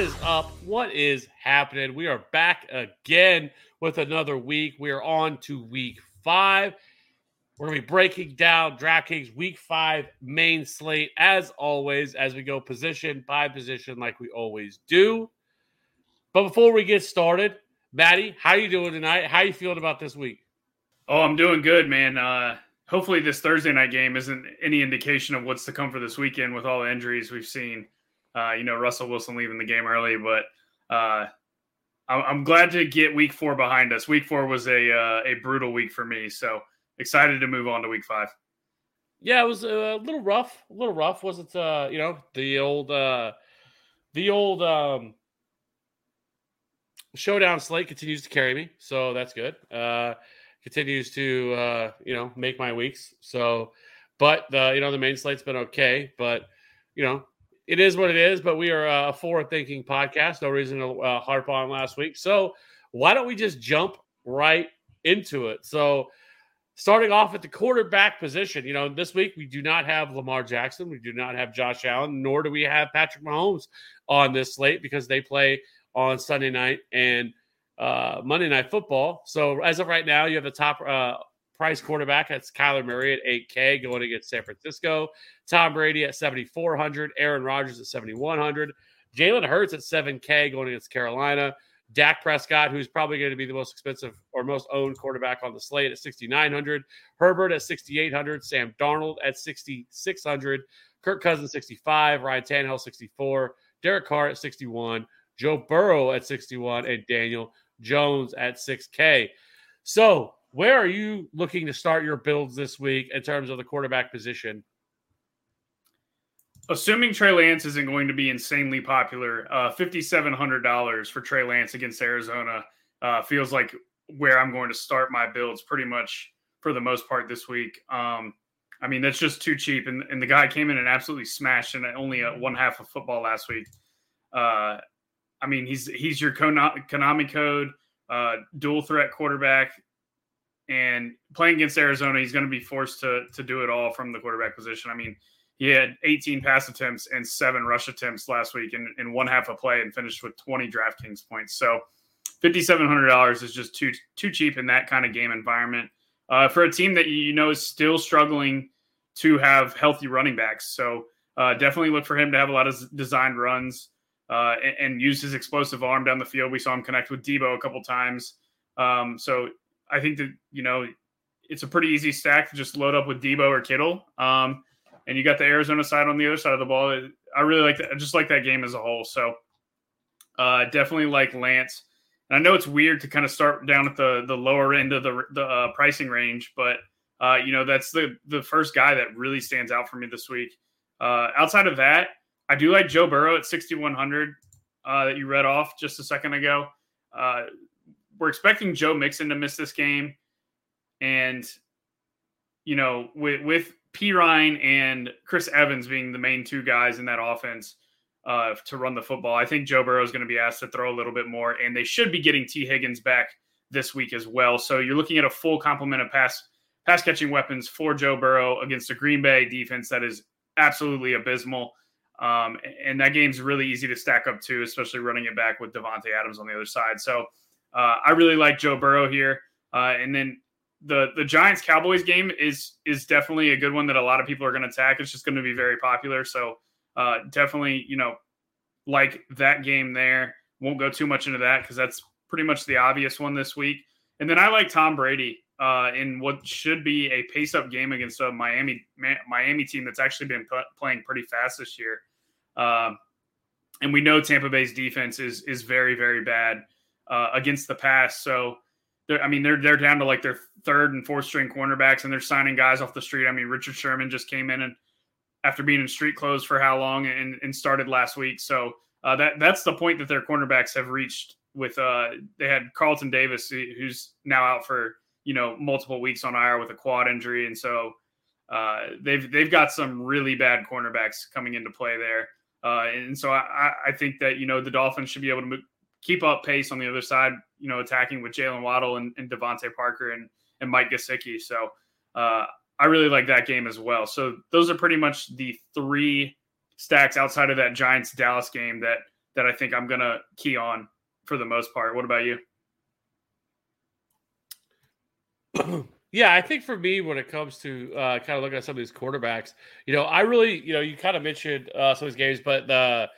Is up? What is happening? We are back again with another week. We are on to week five. We're going to be breaking down DraftKings week five main slate as always, as we go position by position, like we always do. But before we get started, Maddie, how you doing tonight? How you feeling about this week? Oh, I'm doing good, man. Uh, hopefully, this Thursday night game isn't any indication of what's to come for this weekend with all the injuries we've seen. Uh, you know, Russell Wilson leaving the game early, but uh, I'm, I'm glad to get Week Four behind us. Week Four was a uh, a brutal week for me, so excited to move on to Week Five. Yeah, it was a little rough. A little rough, wasn't uh, you know, the old uh the old um showdown slate continues to carry me, so that's good. Uh continues to uh, you know, make my weeks. So but the you know, the main slate's been okay, but you know, it is what it is, but we are a forward thinking podcast. No reason to uh, harp on last week. So why don't we just jump right into it? So starting off at the quarterback position, you know, this week we do not have Lamar Jackson, we do not have Josh Allen, nor do we have Patrick Mahomes on this slate because they play on Sunday night and uh, Monday Night Football. So as of right now, you have the top uh, price quarterback. That's Kyler Murray at 8K going against San Francisco. Tom Brady at 7,400. Aaron Rodgers at 7,100. Jalen Hurts at 7K going against Carolina. Dak Prescott, who's probably going to be the most expensive or most owned quarterback on the slate at 6,900. Herbert at 6,800. Sam Darnold at 6,600. Kirk Cousins 65. Ryan Tannehill 64. Derek Carr at 61. Joe Burrow at 61. And Daniel Jones at 6K. So, where are you looking to start your builds this week in terms of the quarterback position? Assuming Trey Lance isn't going to be insanely popular, uh, fifty-seven hundred dollars for Trey Lance against Arizona uh, feels like where I'm going to start my builds pretty much for the most part this week. Um, I mean, that's just too cheap, and, and the guy came in and absolutely smashed in only a one half of football last week. Uh, I mean, he's he's your Konami code uh, dual threat quarterback, and playing against Arizona, he's going to be forced to to do it all from the quarterback position. I mean, he had 18 pass attempts and seven rush attempts last week in, in one half a play and finished with 20 DraftKings points. So $5,700 is just too too cheap in that kind of game environment uh, for a team that you know is still struggling to have healthy running backs. So uh, definitely look for him to have a lot of designed runs uh, and, and, use his explosive arm down the field. We saw him connect with Debo a couple times. Um, so I think that you know it's a pretty easy stack to just load up with Debo or Kittle. Um, and you got the Arizona side on the other side of the ball. I really like that. I just like that game as a whole. So uh, definitely like Lance. And I know it's weird to kind of start down at the the lower end of the the uh, pricing range, but Uh, you know, that's the the first guy that really stands out for me this week. Uh, outside of that, I do like Joe Burrow at 6,100 uh, that you read off just a second ago. Uh, we're expecting Joe Mixon to miss this game, and you know, with with Perine and Chris Evans being the main two guys in that offense uh, to run the football, I think Joe Burrow is going to be asked to throw a little bit more, and they should be getting Tee Higgins back this week as well. So you're looking at a full complement of pass pass catching weapons for Joe Burrow against a Green Bay defense that is absolutely abysmal. Um, and that game's really easy to stack up too, especially running it back with Davante Adams on the other side. So uh, I really like Joe Burrow here. Uh, and then the the Giants Cowboys game is is definitely a good one that a lot of people are going to attack. It's just going to be very popular. So uh, definitely, you know, like that game there. Won't go too much into that because that's pretty much the obvious one this week. And then I like Tom Brady uh, in what should be a pace up game against a Miami Miami team that's actually been p- playing pretty fast this year. Um, and we know Tampa Bay's defense is is very very bad uh, against the pass. So I mean they're they're down to like their third and fourth string cornerbacks, and they're signing guys off the street. I mean Richard Sherman just came in and after being in street clothes for how long and, and started last week. So uh, that that's the point that their cornerbacks have reached. With uh, they had Carlton Davis, who's now out for you know multiple weeks on IR with a quad injury, and so uh, they've they've got some really bad cornerbacks coming into play there. Uh, and so I, I think that you know the Dolphins should be able to keep up pace on the other side, you know, attacking with Jaylen Waddle and, and DeVante Parker and and Mike Gesicki. So uh, I really like that game as well. So those are pretty much the three stacks outside of that Giants Dallas game that that I think I'm gonna key on for the most part. What about you? yeah, I think for me, when it comes to uh, kind of looking at some of these quarterbacks, you know, I really, you know, you kind of mentioned uh, some of these games, but the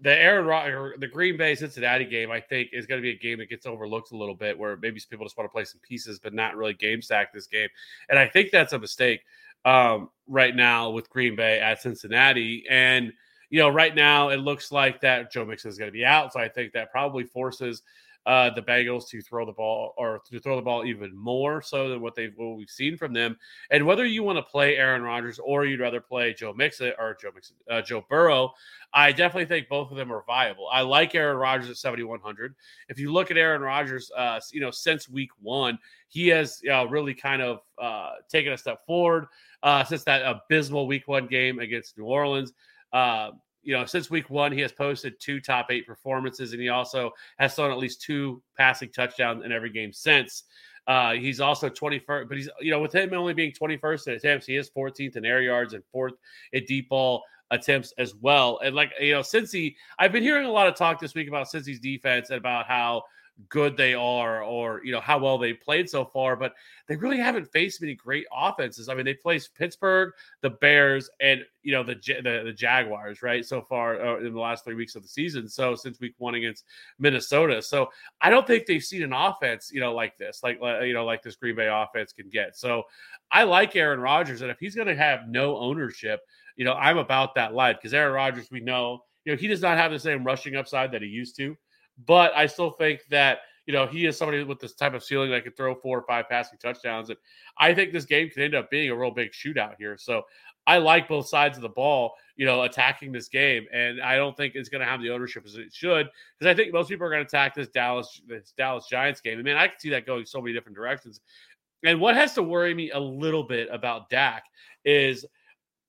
the Aaron Rodgers, the Green Bay Cincinnati game, I think is going to be a game that gets overlooked a little bit, where maybe people just want to play some pieces, but not really game stack this game, and I think that's a mistake um, right now with Green Bay at Cincinnati, and you know, right now it looks like that Joe Mixon is going to be out, so I think that probably forces uh, the Bengals to throw the ball or to throw the ball even more so than what they've what we've seen from them. And whether you want to play Aaron Rodgers or you'd rather play Joe Mixon or Joe Mixon, uh, Joe Burrow, I definitely think both of them are viable. I like Aaron Rodgers at 7100. If you look at Aaron Rodgers, uh, you know since week one, he has uh, really kind of uh, taken a step forward uh, since that abysmal week one game against New Orleans. Uh, you know, since week one, he has posted two top eight performances, and he also has thrown at least two passing touchdowns in every game since. Uh, he's also 21st, but he's, you know, with him only being 21st in attempts, he is 14th in air yards and fourth in deep ball attempts as well. And like, you know, since he, I've been hearing a lot of talk this week about Cincy's defense and about how good they are or you know how well they played so far but they really haven't faced many great offenses. I mean they placed pittsburgh the bears and you know the the, the jaguars right so far uh, in the last three weeks of the season so since week one against minnesota. So i don't think they've seen an offense you know like this like you know like this green bay offense can get. So i like aaron rodgers and if he's going to have no ownership you know i'm about that life because aaron rodgers we know you know he does not have the same rushing upside that he used to but I still think that you know he is somebody with this type of ceiling that can throw four or five passing touchdowns, and I think this game could end up being a real big shootout here. So I like both sides of the ball, you know, attacking this game, and I don't think it's going to have the ownership as it should because I think most people are going to attack this Dallas this Dallas Giants game. I mean, I can see that going so many different directions. And what has to worry me a little bit about Dak is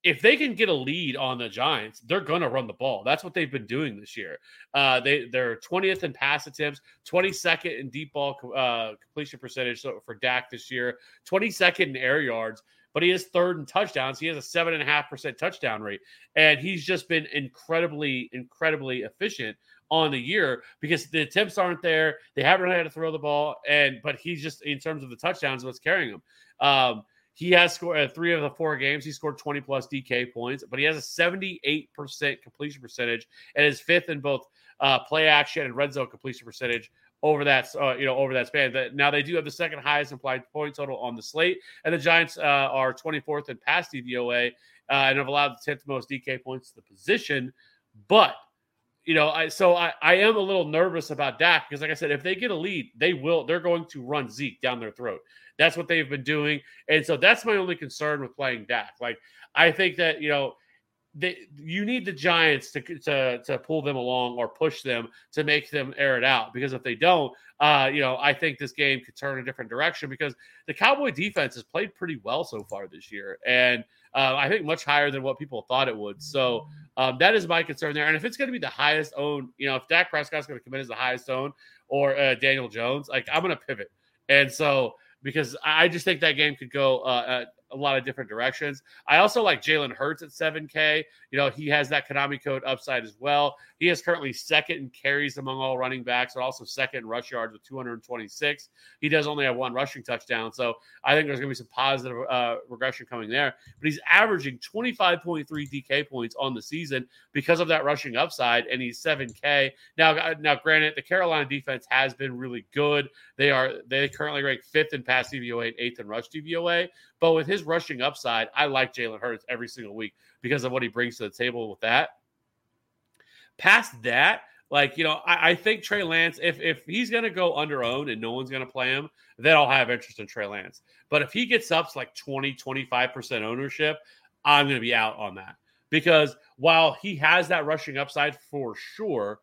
if they can get a lead on the Giants, they're going to run the ball. That's what they've been doing this year. Uh, they they're 20th in pass attempts, 22nd in deep ball uh, completion percentage for Dak this year, 22nd in air yards. But he is third in touchdowns. He has a seven and a half percent touchdown rate, and he's just been incredibly, incredibly efficient on the year because the attempts aren't there. They haven't really had to throw the ball, and but he's just in terms of the touchdowns, what's carrying them. Um, he has scored uh, three of the four games. He scored 20 plus DK points, but he has a 78% completion percentage and is fifth in both uh, play action and red zone completion percentage over that uh, you know over that span. Now they do have the second highest implied point total on the slate, and the Giants uh, are 24th in pass DVOA uh, and have allowed the 10th most DK points to the position. But you know, I so I, I am a little nervous about Dak because, like I said, if they get a lead, they will they're going to run Zeke down their throat. That's what they've been doing. And so that's my only concern with playing Dak. Like, I think that, you know, they, you need the Giants to, to to pull them along or push them to make them air it out because if they don't, uh, you know, I think this game could turn a different direction because the Cowboy defense has played pretty well so far this year, and uh, I think much higher than what people thought it would. So um, that is my concern there. And if it's going to be the highest owned, you know, if Dak Prescott's going to come in as the highest owned or uh, Daniel Jones, like I'm going to pivot, and so because I just think that game could go uh, a lot of different directions. I also like Jalen Hurts at 7K. You know, he has that Konami code upside as well. He is currently second in carries among all running backs, but also second in rush yards with 226. He does only have one rushing touchdown. So I think there's going to be some positive uh, regression coming there. But he's averaging 25.3 DK points on the season because of that rushing upside, and he's 7K. Now, uh, now, granted, the Carolina defense has been really good. They are they currently rank fifth in pass DVOA and eighth in rush DVOA. But with his rushing upside, I like Jalen Hurts every single week because of what he brings to the table with that. Past that, like you know, I, I think Trey Lance, if if he's gonna go under owned and no one's gonna play him, then I'll have interest in Trey Lance. But if he gets up to like 20, 25% ownership, I'm gonna be out on that. Because while he has that rushing upside for sure,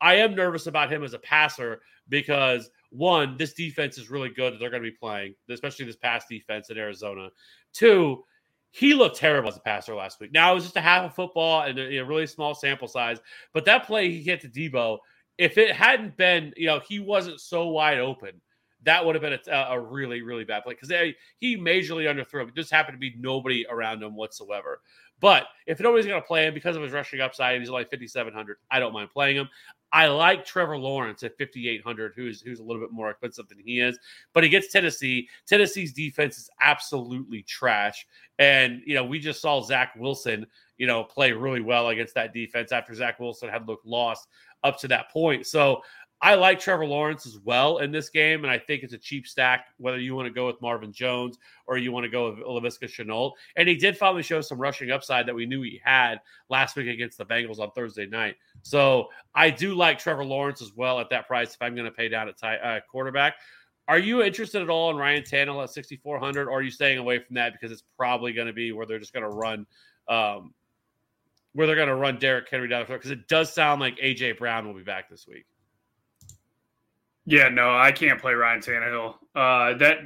I am nervous about him as a passer because one, this defense is really good that they're going to be playing, especially this pass defense in Arizona. Two, he looked terrible as a passer last week. Now it was just a half of football and a, a really small sample size, but that play he hit to Debo, if it hadn't been, you know, he wasn't so wide open, that would have been a, a really, really bad play because he majorly underthrew him. It just happened to be nobody around him whatsoever. But if nobody's going to play him because of his rushing upside, he's only 5,700. I don't mind playing him. I like Trevor Lawrence at 5,800, who's who's a little bit more expensive than he is, but he gets Tennessee. Tennessee's defense is absolutely trash, and you know we just saw Zach Wilson, you know, play really well against that defense after Zach Wilson had looked lost up to that point. So I like Trevor Lawrence as well in this game, and I think it's a cheap stack, whether you want to go with Marvin Jones or you want to go with Laviska Shenault. And he did finally show some rushing upside that we knew he had last week against the Bengals on Thursday night. So I do like Trevor Lawrence as well at that price if I'm going to pay down at t- uh, quarterback. Are you interested at all in Ryan Tannehill at 6,400, or are you staying away from that because it's probably going to be where they're just going to run um, where they're going to run Derrick Henry down the field because it does sound like AJ Brown will be back this week. Yeah, no, I can't play Ryan Tannehill. Uh, that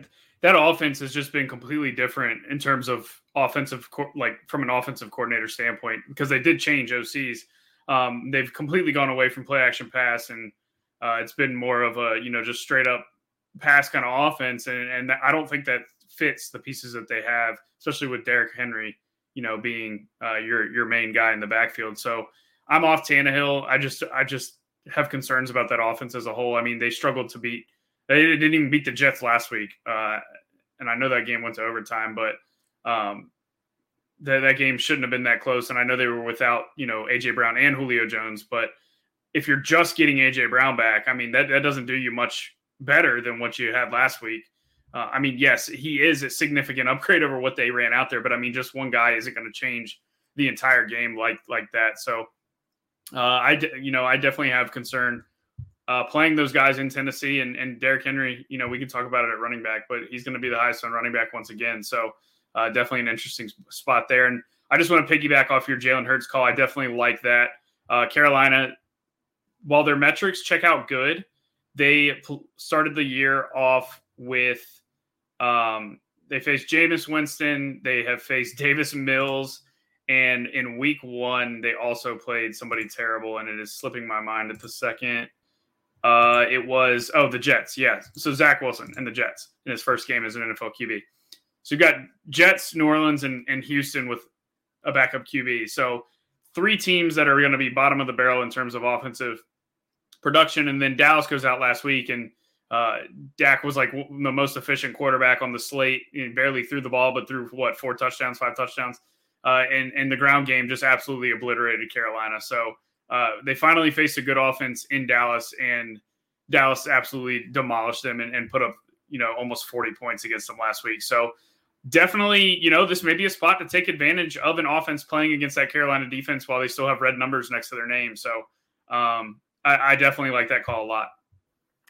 that offense has just been completely different in terms of offensive, like from an offensive coordinator standpoint, because they did change OCs. Um, they've completely gone away from play action pass, and uh, it's been more of a you know just straight up pass kind of offense, and and I don't think that fits the pieces that they have, especially with Derrick Henry, you know, being uh, your your main guy in the backfield. So I'm off Tannehill. I just I just have concerns about that offense as a whole. I mean, they struggled to beat. They didn't even beat the Jets last week, uh, and I know that game went to overtime, but um, that that game shouldn't have been that close. And I know they were without you know AJ Brown and Julio Jones, but if you're just getting AJ Brown back, I mean that that doesn't do you much better than what you had last week. Uh, I mean, yes, he is a significant upgrade over what they ran out there, but I mean, just one guy isn't going to change the entire game like like that. So uh, I you know I definitely have concern uh, playing those guys in Tennessee and and Derrick Henry. You know we can talk about it at running back, but he's going to be the highest on running back once again. So uh, definitely an interesting spot there. And I just want to piggyback off your Jalen Hurts call. I definitely like that. Uh, Carolina, while their metrics check out good, they started the year off with um, they faced Jameis Winston. They have faced Davis Mills. And in week one, they also played somebody terrible, and it is slipping my mind at the second. Uh, it was oh the Jets, yes. So Zach Wilson and the Jets in his first game as an NFL QB. So you've got Jets, New Orleans, and, and Houston with a backup QB. So three teams that are going to be bottom of the barrel in terms of offensive production. And then Dallas goes out last week, and uh, Dak was like the most efficient quarterback on the slate. He barely threw the ball, but threw what four touchdowns, five touchdowns uh, and and the ground game just absolutely obliterated Carolina. So uh, they finally faced a good offense in Dallas, and Dallas absolutely demolished them and, and put up you know almost 40 points against them last week. So definitely, you know, this may be a spot to take advantage of an offense playing against that Carolina defense while they still have red numbers next to their name. So um, I, I definitely like that call a lot.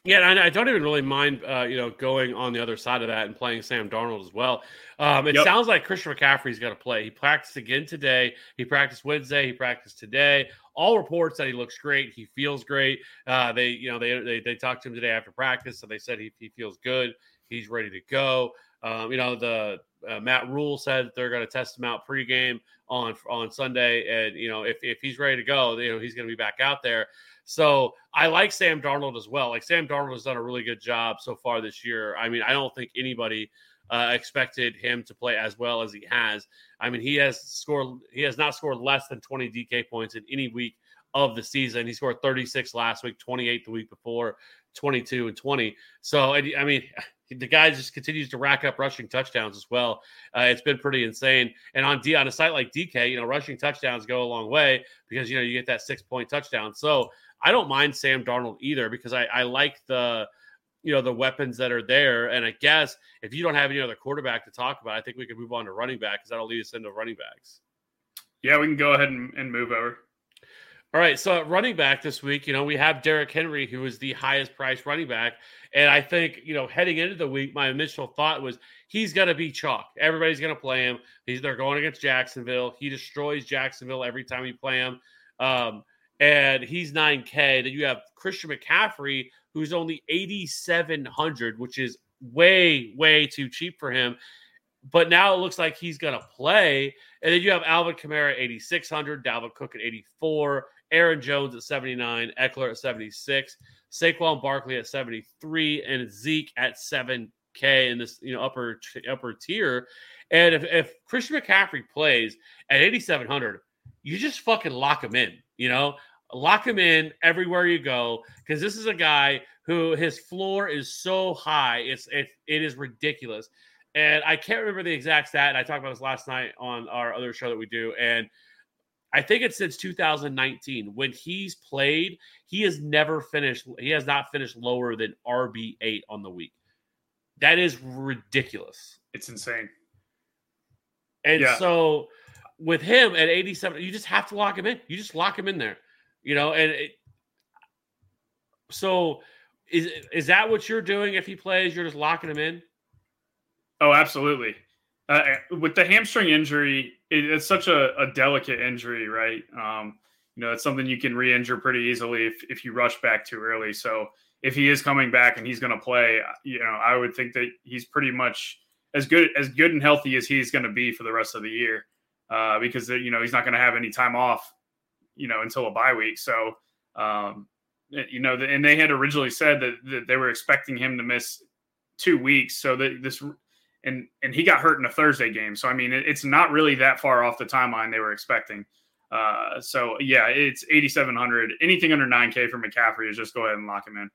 Yeah, and I, don't even really mind, uh, you know, going on the other side of that and playing Sam Darnold as well. Um, it Yep. sounds like Christian McCaffrey's going to play. He practiced again today. He practiced Wednesday. He practiced today. All reports that he looks great. He feels great. Uh, they, you know, they, they they talked to him today after practice, so they said he, he feels good. He's ready to go. Um, you know, the uh, Matt Rhule said they're going to test him out pregame on on Sunday, and you know, if if he's ready to go, you know, he's going to be back out there. So I like Sam Darnold as well. Like Sam Darnold has done a really good job so far this year. I mean, I don't think anybody uh, expected him to play as well as he has. I mean, he has scored. He has not scored less than 20 DK points in any week of the season. He scored 36 last week, 28 the week before, 22 and 20. So I mean, the guy just continues to rack up rushing touchdowns as well. Uh, it's been pretty insane. And on D on a site like DK, you know, rushing touchdowns go a long way because you know you get that six point touchdown. So I don't mind Sam Darnold either because I, I like the you know the weapons that are there. And I guess if you don't have any other quarterback to talk about, I think we can move on to running back because that'll lead us into running backs. Yeah, we can go ahead and, and move over. All right, so at running back this week, you know, we have Derrick Henry, who is the highest priced running back. And I think, you know, heading into the week, my initial thought was he's going to be chalk. Everybody's going to play him. He's they're going against Jacksonville. He destroys Jacksonville every time you play him. Um, and he's 9K. Then you have Christian McCaffrey, who's only 8,700, which is way, way too cheap for him. But now it looks like he's going to play. And then you have Alvin Kamara, 8,600, Dalvin Cook at 84, Aaron Jones at 79, Ekeler at 76, Saquon Barkley at 73, and Zeke at 7K in this you know upper upper tier. And if, if Christian McCaffrey plays at 8,700, you just fucking lock him in, you know, lock him in everywhere you go because this is a guy who his floor is so high, it's it, it is ridiculous. And I can't remember the exact stat. And I talked about this last night on our other show that we do. And I think it's since 2019 when he's played, he has never finished. He has not finished lower than RB eight on the week. That is ridiculous. It's insane. And Yeah. so with him at 87, you just have to lock him in. You just lock him in there, you know. And it, so is is that what you're doing if he plays? You're just locking him in. Oh, absolutely. Uh, with the hamstring injury, it, it's such a, a delicate injury, right? Um, you know, it's something you can re-injure pretty easily if, if you rush back too early. So if he is coming back and he's going to play, you know, I would think that he's pretty much as good as good and healthy as he's going to be for the rest of the year, uh, because you know he's not going to have any time off, you know, until a bye week. So, um, you know, and they had originally said that, that they were expecting him to miss two weeks. So that this and and he got hurt in a Thursday game. So I mean, it, it's not really that far off the timeline they were expecting. Uh, so yeah, it's 8,700. Anything under 9K for McCaffrey is just go ahead and lock him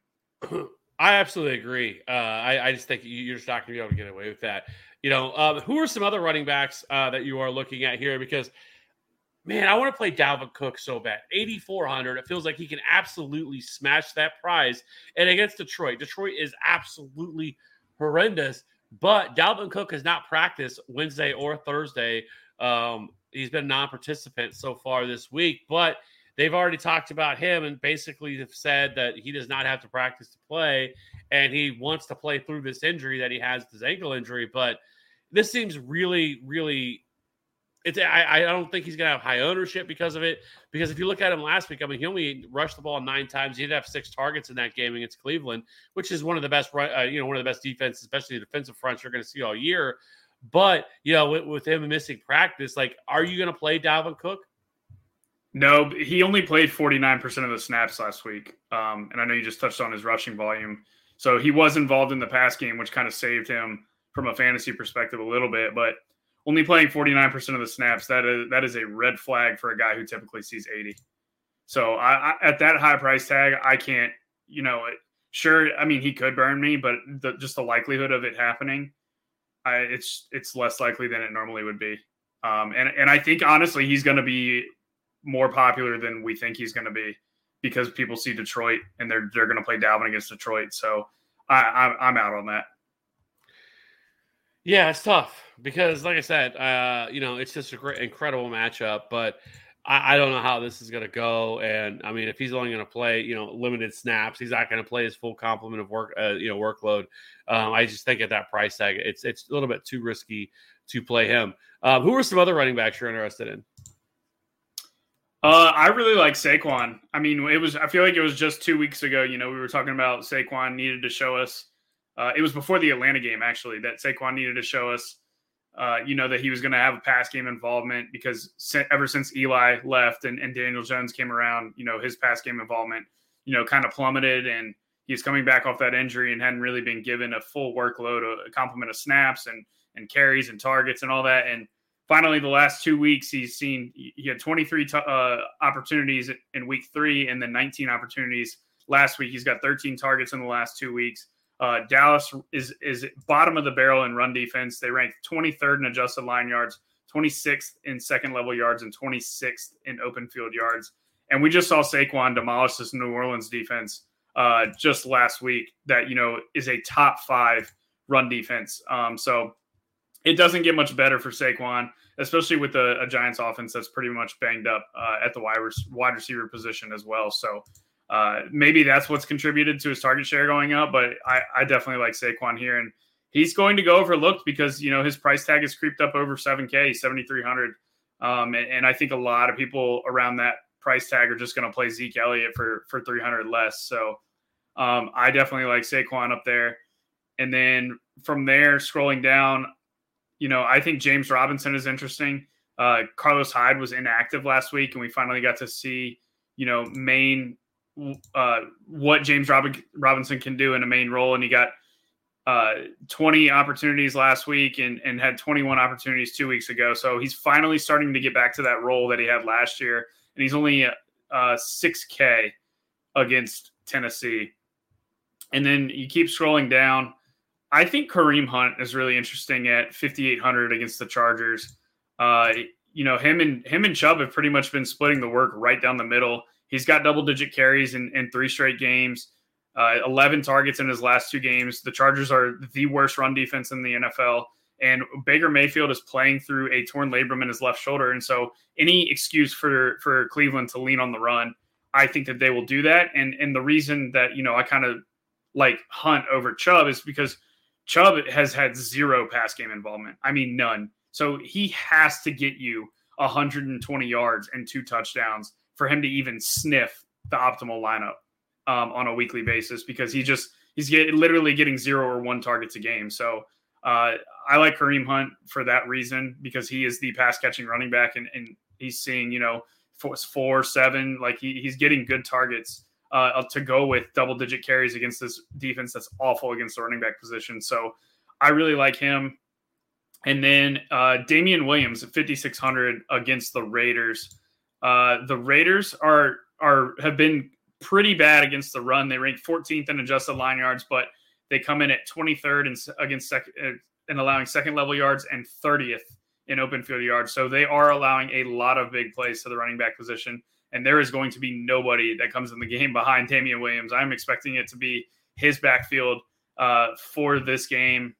in. I absolutely agree. Uh, I, I just think you- you're just not going to be able to get away with that. You know, um, who are some other running backs uh, that you are looking at here? Because, man, I want to play Dalvin Cook so bad. 8,400. It feels like he can absolutely smash that prize. And against Detroit, Detroit is absolutely horrendous. But Dalvin Cook has not practiced Wednesday or Thursday. Um, he's been non-participant so far this week, but they've already talked about him and basically have said that he does not have to practice to play, and he wants to play through this injury that he has, this ankle injury. But this seems really, really. It's I, I don't think he's gonna have high ownership because of it. Because if you look at him last week, I mean, he only rushed the ball nine times. He did have six targets in that game against Cleveland, which is one of the best, uh, you know, one of the best defenses, especially the defensive fronts you're going to see all year. But you know, with, with him missing practice, like, are you going to play Dalvin Cook? No, he only played 49% of the snaps last week. Um, and I know you just touched on his rushing volume. So he was involved in the pass game, which kind of saved him from a fantasy perspective a little bit. But only playing 49% of the snaps, that is that is a red flag for a guy who typically sees 80. So I, I at that high price tag, I can't, you know, it, sure. I mean, he could burn me, but the, just the likelihood of it happening, I, it's it's less likely than it normally would be. Um, and and I think honestly, he's going to be more popular than we think he's going to be because people see Detroit and they're they're going to play Dalvin against Detroit. So I, I'm I'm out on that. Yeah, it's tough because, like I said, uh, you know, it's just a great, incredible matchup. But I, I don't know how this is going to go. And I mean, if he's only going to play, you know, limited snaps, he's not going to play his full complement of work, uh, you know, workload. Um, I just think at that price tag, it's it's a little bit too risky to play him. Um, who are some other running backs you're interested in? Uh, I really like Saquon. I mean, it was. I feel like it was just two weeks ago. You know, we were talking about Saquon needed to show us. Uh, it was before the Atlanta game, actually, that Saquon needed to show us. Uh, you know that he was going to have a pass game involvement because ever since Eli left and, and Daniel Jones came around, you know his pass game involvement, you know, kind of plummeted, and he's coming back off that injury and hadn't really been given a full workload, a complement of snaps and and carries and targets and all that, and finally the last two weeks he's seen he had 23 t- uh, opportunities in week three and then 19 opportunities last week. He's got 13 targets in the last two weeks. Uh, dallas is is bottom of the barrel in run defense. They rank 23rd in adjusted line yards 26th in second level yards and 26th in open field yards. And we just saw Saquon demolish this New Orleans defense uh, just last week that you know is a top five run defense. Um, so it doesn't get much better for Saquon especially with a, a, Giants offense that's pretty much banged up uh, at the wide, wide receiver position as well. So uh, maybe that's what's contributed to his target share going up. But I, I, definitely like Saquon here, and he's going to go overlooked because you know his price tag has creeped up over seven K, seventy three hundred, um, and, and I think a lot of people around that price tag are just going to play Zeke Elliott for for three hundred less. So um, I definitely like Saquon up there. And then from there, scrolling down, you know, I think James Robinson is interesting. Uh, Carlos Hyde was inactive last week, and we finally got to see, you know, main uh, what James Rob- Robinson can do in a main role, and he got uh, 20 opportunities last week and, and had 21 opportunities two weeks ago. So he's finally starting to get back to that role that he had last year, and he's only uh, 6K against Tennessee. And then you keep scrolling down. I think Kareem Hunt is really interesting at 5800 against the Chargers. Uh, you know, him and him and Chubb have pretty much been splitting the work right down the middle. He's got double digit carries in, in three straight games, uh, 11 targets in his last two games. The Chargers are the worst run defense in the NFL. And Baker Mayfield is playing through a torn labrum in his left shoulder. And so any excuse for for Cleveland to lean on the run, I think that they will do that. And and the reason that, you know, I kind of like Hunt over Chubb is because – Chubb has had zero pass game involvement. I mean, none. So he has to get you 120 yards and two touchdowns for him to even sniff the optimal lineup um, on a weekly basis because he just he's get, literally getting zero or one targets a game. So uh, I like Kareem Hunt for that reason because he is the pass catching running back and, and he's seeing you know four, four seven like he, he's getting good targets uh, to go with double digit carries against this defense that's awful against the running back position. So I really like him. And then uh, Damien Williams at 5600 against the Raiders. Uh, the Raiders are are have been pretty bad against the run. They rank 14th in adjusted line yards, but they come in at 23rd and against second uh, and allowing second level yards and 30th in open field yards. So they are allowing a lot of big plays to the running back position and there is going to be nobody that comes in the game behind Damien Williams. I'm expecting it to be his backfield uh, for this game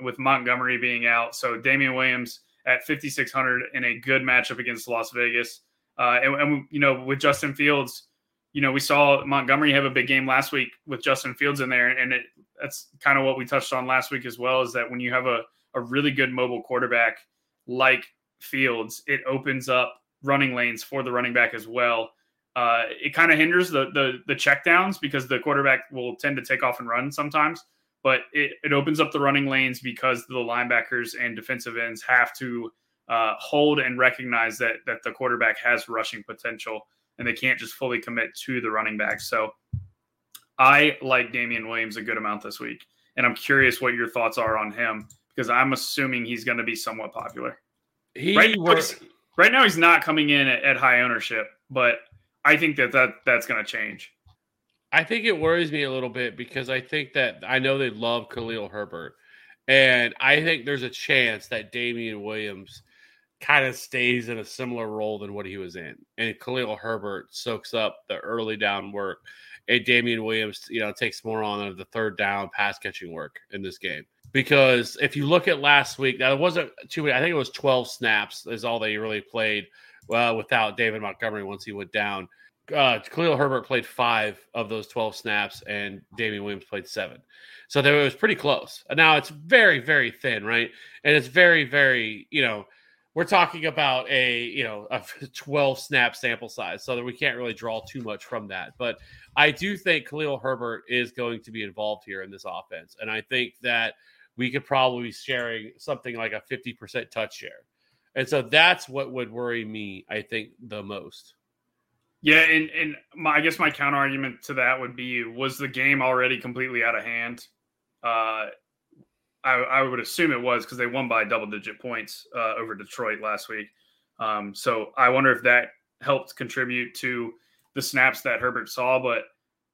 with Montgomery being out. So Damien Williams at 5,600 in a good matchup against Las Vegas. Uh, and, and, you know, with Justin Fields, you know, we saw Montgomery have a big game last week with Justin Fields in there. And it, that's kind of what we touched on last week as well is that when you have a, a really good mobile quarterback like Fields, it opens up running lanes for the running back as well. Uh, it kind of hinders the, the the checkdowns because the quarterback will tend to take off and run sometimes, but it, it opens up the running lanes because the linebackers and defensive ends have to uh, hold and recognize that that the quarterback has rushing potential and they can't just fully commit to the running back. So I like Damien Williams a good amount this week, and I'm curious what your thoughts are on him because I'm assuming he's going to be somewhat popular. He right was Right now, he's not coming in at, at high ownership, but I think that, that that's going to change. I think it worries me a little bit because I think that I know they love Khalil Herbert. And I think there's a chance that Damien Williams kind of stays in a similar role than what he was in. And Khalil Herbert soaks up the early down work. And Damien Williams, you know, takes more on the third down pass catching work in this game because if you look at last week, now it wasn't too many. I think it was 12 snaps is all they really played uh, without David Montgomery once he went down. Uh, Khalil Herbert played five of those 12 snaps, and Damien Williams played seven. So there, it was pretty close. Now it's very, very thin, right? And it's very, very, you know, we're talking about a, you know, a 12 snap sample size, so that we can't really draw too much from that. But I do think Khalil Herbert is going to be involved here in this offense. And I think that we could probably be sharing something like a 50% touch share. And so that's what would worry me, I think, the most. Yeah, and and my, I guess my counter argument to that would be: was the game already completely out of hand? Uh, I, I would assume it was because they won by double digit points uh, over Detroit last week. Um, so I wonder if that helped contribute to the snaps that Herbert saw. But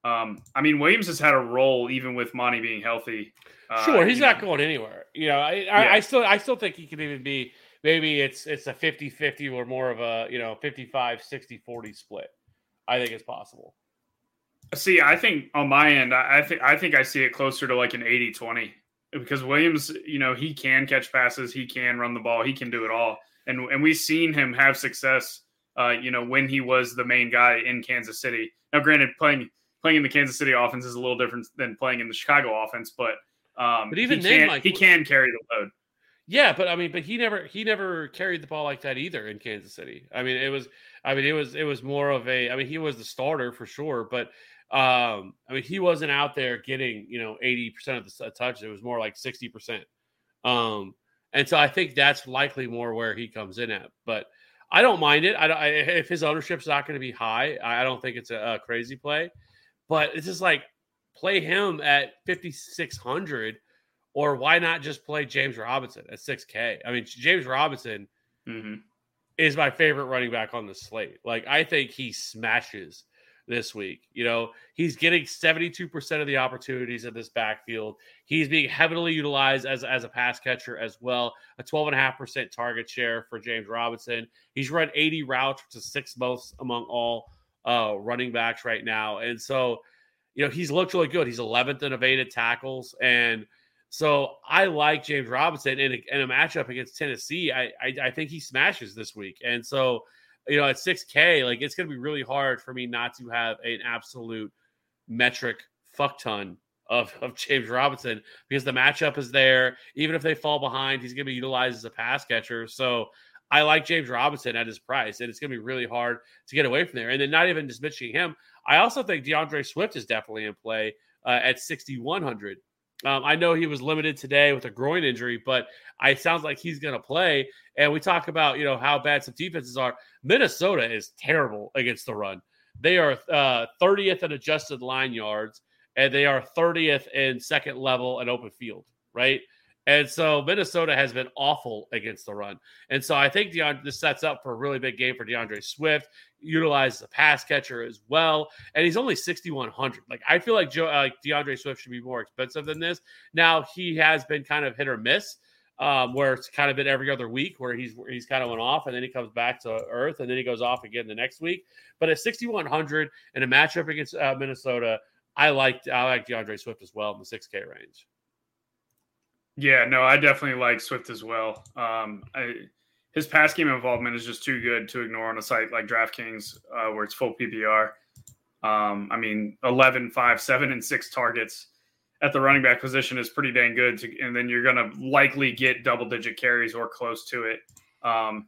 um, I mean, Williams has had a role even with Monty being healthy. Uh, Sure, he's not know, going anywhere. You know, I, I, I still I still think he could even be maybe it's it's a 50-50 or more of a, you know, 55 60 40 split. I think it's possible. See, I think on my end, I, I think I think I see it closer to like an 80-20 because Williams, you know, he can catch passes, he can run the ball, he can do it all. And and we've seen him have success uh, you know, when he was the main guy in Kansas City. Now, granted, playing playing in the Kansas City offense is a little different than playing in the Chicago offense, but um But even he then, can, he can carry the load. Yeah, but I mean, but he never he never carried the ball like that either in Kansas City. I mean, it was I mean, it was it was more of a I mean, he was the starter for sure, but um I mean, he wasn't out there getting, you know, 80% of the s- touches. It was more like 60%. Um and so I think that's likely more where he comes in at. But I don't mind it. I, I if his ownership's not going to be high, I I don't think it's a, a crazy play. But it's just like play him at 5600 or why not just play James Robinson at 6K? I mean, James Robinson hmm is my favorite running back on the slate. Like, I think he smashes this week. You know, he's getting 72% of the opportunities in this backfield. He's being heavily utilized as, as a pass catcher as well. A 12.5% target share for James Robinson. He's run 80 routes, which is sixth most among all uh, running backs right now. And so, you know, he's looked really good. He's 11th in evaded tackles. And so I like James Robinson in a, in a matchup against Tennessee. I, I I think he smashes this week, and so you know at six K, like it's going to be really hard for me not to have an absolute metric fuck ton of of James Robinson because the matchup is there. Even if they fall behind, he's going to be utilized as a pass catcher. So I like James Robinson at his price, and it's going to be really hard to get away from there. And then not even mentioning him, I also think DeAndre Swift is definitely in play uh, at 6,100. Um, I know he was limited today with a groin injury, but it sounds like he's going to play. And we talk about you know how bad some defenses are. Minnesota is terrible against the run. They are uh, 30th in adjusted line yards, and they are 30th in second level and open field. Right. And so Minnesota has been awful against the run. And so I think DeAndre, this sets up for a really big game for DeAndre Swift. Utilizes a pass catcher as well, and he's only 6100. Like I feel like Joe, uh, DeAndre Swift should be more expensive than this. Now he has been kind of hit or miss, um, where it's kind of been every other week where he's he's kind of went off and then he comes back to earth and then he goes off again the next week. But at 6100 in a matchup against uh, Minnesota, I like I like DeAndre Swift as well in the 6K range. Yeah, no, I definitely like Swift as well. Um, I, his pass game involvement is just too good to ignore on a site like DraftKings, uh, where it's full PPR. Um, I mean, 11, 5, 7, and 6 targets at the running back position is pretty dang good. To, and then you're going to likely get double digit carries or close to it. Um,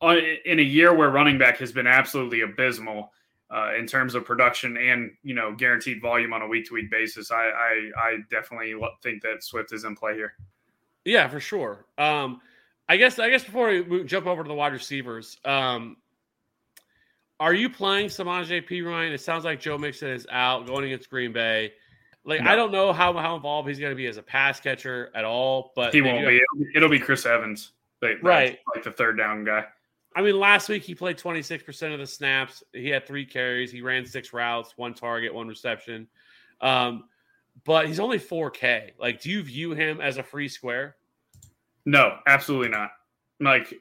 on, in a year where running back has been absolutely abysmal uh, in terms of production and you know guaranteed volume on a week to week basis, I, I I definitely think that Swift is in play here. Yeah, for sure. Um, I guess I guess before we jump over to the wide receivers, um, are you playing Samaje Perine? It sounds like Joe Mixon is out going against Green Bay. Like I don't know how how involved he's going to be as a pass catcher at all, but He won't be. have- It'll, be. Chris Evans, Right. like the third down guy. I mean, last week he played 26% of the snaps. He had three carries. He ran six routes, one target, one reception. Um, but he's only 4K. Like, do you view him as a free square? No, absolutely not. Like,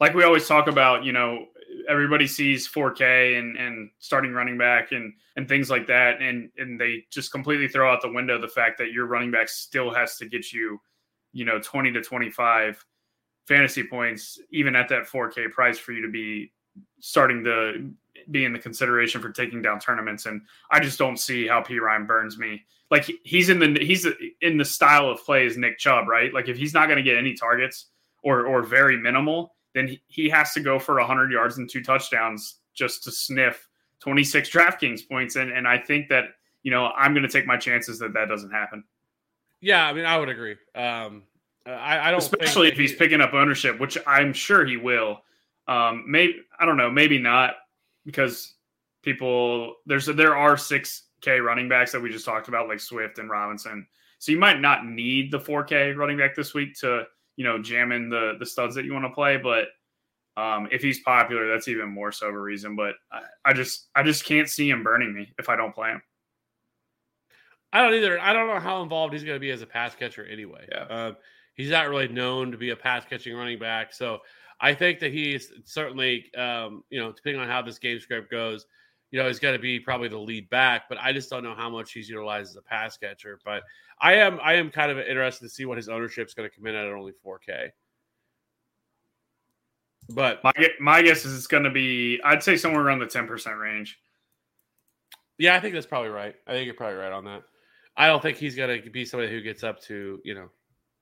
like we always talk about, you know, everybody sees 4K and and starting running back and and things like that, and and they just completely throw out the window the fact that your running back still has to get you, you know, 20 to 25 fantasy points, even at that 4K price, for you to be starting to be in the consideration for taking down tournaments. And I just don't see how P Ryan burns me. Like he's in the he's in the style of play as Nick Chubb, right? Like if he's not going to get any targets or or very minimal, then he- has to go for 100 yards and two touchdowns just to sniff 26 DraftKings points. And and I think that you know I'm going to take my chances that that doesn't happen, Yeah, I mean, I would agree. Um, I, I don't, especially if he's he- picking up ownership, which I'm sure he will. Um, maybe I don't know, maybe not because people there's there are six K running backs that we just talked about, like Swift and Robinson. So you might not need the 4K running back this week to you know jam in the the studs that you want to play, but um, if he's popular, that's even more so of a reason. But I, I just I just can't see him burning me if I don't play him. I don't either. I don't know how involved he's going to be as a pass catcher anyway. Yeah. Um, he's not really known to be a pass catching running back. So I think that he's certainly, um, you know, depending on how this game script goes, you know, he's going to be probably the lead back. But I just don't know how much he's utilized as a pass catcher. But I am, I am kind of interested to see what his ownership is going to come in at only 4K. But My my guess is it's going to be I'd say somewhere around the ten percent range. yeah, I think that's probably right. I think you're probably right on that. I don't think he's going to be somebody who gets up to, you know,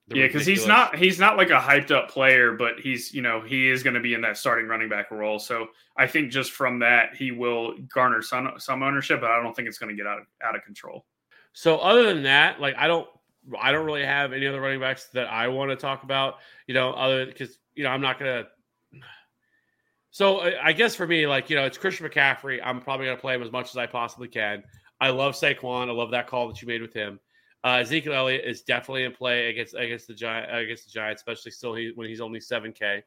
Yeah, because he's not he's not like a hyped up player, but he's you know he is going to be in that starting running back role. So I think just from that he will garner some some ownership, but I don't think it's going to get out of out of control. So other than that, like I don't I don't really have any other running backs that I want to talk about, you know, other because you know, I'm not gonna so I I guess for me, like, you know, it's Christian McCaffrey. I'm probably gonna play him as much as I possibly can. I love Saquon. I love that call that you made with him. Uh, Ezekiel Elliott is definitely in play against against the Giant against the Giants, especially still he, when he's only seven K.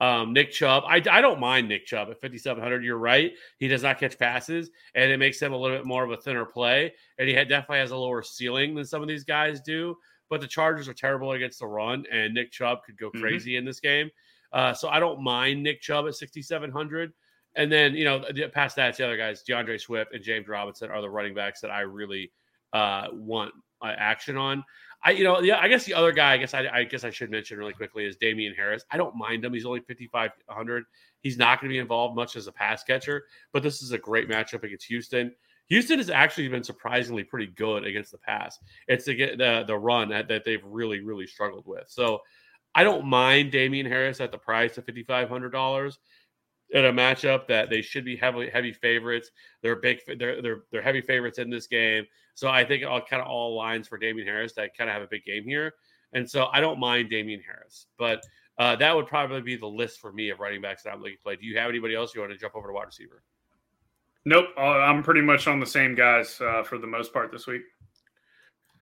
Um, Nick Chubb, I, I don't mind Nick Chubb at 5,700. You're right. He does not catch passes, and it makes him a little bit more of a thinner play. And he had, definitely has a lower ceiling than some of these guys do. But the Chargers are terrible against the run, and Nick Chubb could go Mhm. crazy in this game. Uh, so I don't mind Nick Chubb at 6,700. And then, you know, past that, it's the other guys, DeAndre Swift and James Robinson are the running backs that I really uh, want uh, action on. I, you know, yeah, I guess the other guy, I guess I, I guess I should mention really quickly is Damien Harris. I don't mind him. He's only 5,500. He's not going to be involved much as a pass catcher, but this is a great matchup against Houston. Houston has actually been surprisingly pretty good against the pass. It's the the, the run that, that they've really really struggled with. So I don't mind Damien Harris at the price of fifty five hundred dollars in a matchup that they should be heavily heavy favorites. They're big. They're they're they're heavy favorites in this game. So I think all kind of all lines for Damien Harris that kind of have a big game here. And so I don't mind Damien Harris, but uh, that would probably be the list for me of running backs that I'm looking to play. Do you have anybody else you want to jump over to wide receiver? Nope, uh, I'm pretty much on the same guys uh, for the most part this week.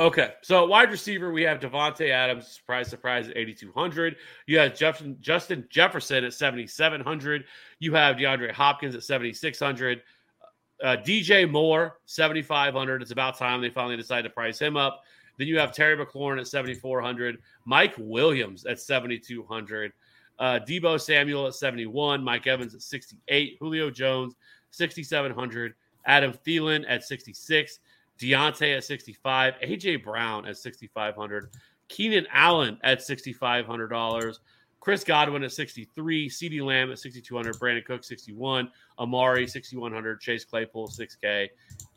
Okay, so wide receiver, we have Davante Adams. Surprise, surprise, at 8,200. You have Jefferson, Justin Jefferson at 7,700. You have DeAndre Hopkins at 7,600. Uh, DJ Moore, 7,500. It's about time they finally decided to price him up. Then you have Terry McLaurin at 7,400. Mike Williams at 7,200. Uh, Deebo Samuel at 71. Mike Evans at 68. Julio Jones, 6,700. Adam Thielen at 66. Diontae at 65, AJ Brown at 6,500, Keenan Allen at $6,500, Chris Godwin at 63, CeeDee Lamb at 6,200, Brandin Cook 61, Amari 6,100, Chase Claypool 6K,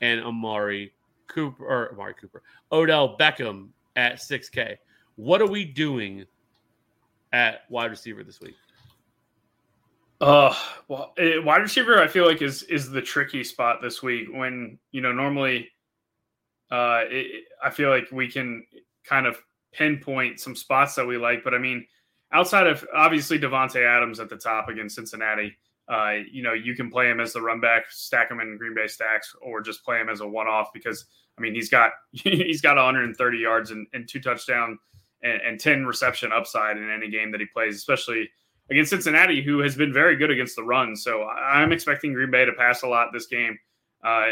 and Amari Cooper or Amari Cooper, Odell Beckham at 6K. What are we doing at wide receiver this week? Uh, well, eh, wide receiver, I feel like is is the tricky spot this week. When you know normally, uh, it, I feel like we can kind of pinpoint some spots that we like. But I mean, outside of obviously Davante Adams at the top against Cincinnati, uh, you know, you can play him as the run back, stack him in Green Bay stacks, or just play him as a one off because I mean he's got he's got 130 yards and, and two touchdown and, and 10 reception upside in any game that he plays, especially against Cincinnati, who has been very good against the run. So I'm expecting Green Bay to pass a lot this game. Uh,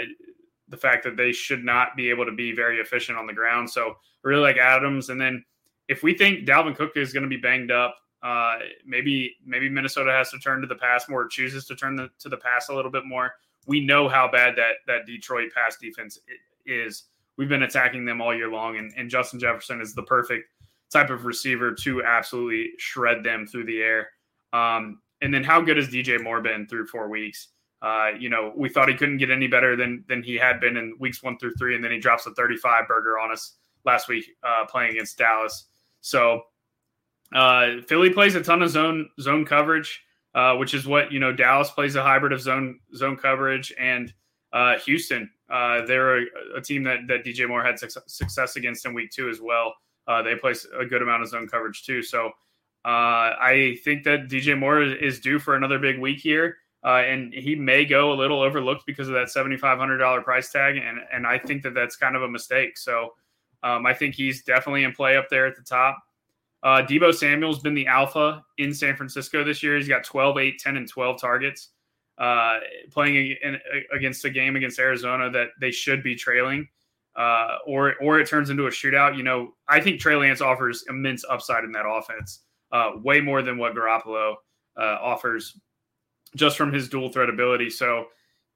the fact that they should not be able to be very efficient on the ground. So really like Adams. And then if we think Dalvin Cook is going to be banged up, uh, maybe maybe Minnesota has to turn to the pass more, chooses to turn the, to the pass a little bit more. We know how bad that that Detroit pass defense is. We've been attacking them all year long, and, and Justin Jefferson is the perfect type of receiver to absolutely shred them through the air. Um, and then how good has DJ Moore been through four weeks? Uh, you know, we thought he couldn't get any better than than he had been in weeks one through three, and then he drops a 35 burger on us last week uh, playing against Dallas. So uh, Philly plays a ton of zone zone coverage, uh, which is what you know. Dallas plays a hybrid of zone zone coverage, and uh, Houston, they're a, a, team that that DJ Moore had success against in week two as well. They play a good amount of zone coverage too. So I think that DJ Moore is due for another big week here. Uh, and he may go a little overlooked because of that $7,500 price tag. And, and I think that that's kind of a mistake. So um, I think he's definitely in play up there at the top. Uh, Deebo Samuel's been the alpha in San Francisco this year. He's got 12, 8, 10, and 12 targets uh, playing in, against a game against Arizona that they should be trailing uh, or or it turns into a shootout. You know, I think Trey Lance offers immense upside in that offense, uh, way more than what Garoppolo uh, offers, just from his dual threat ability. So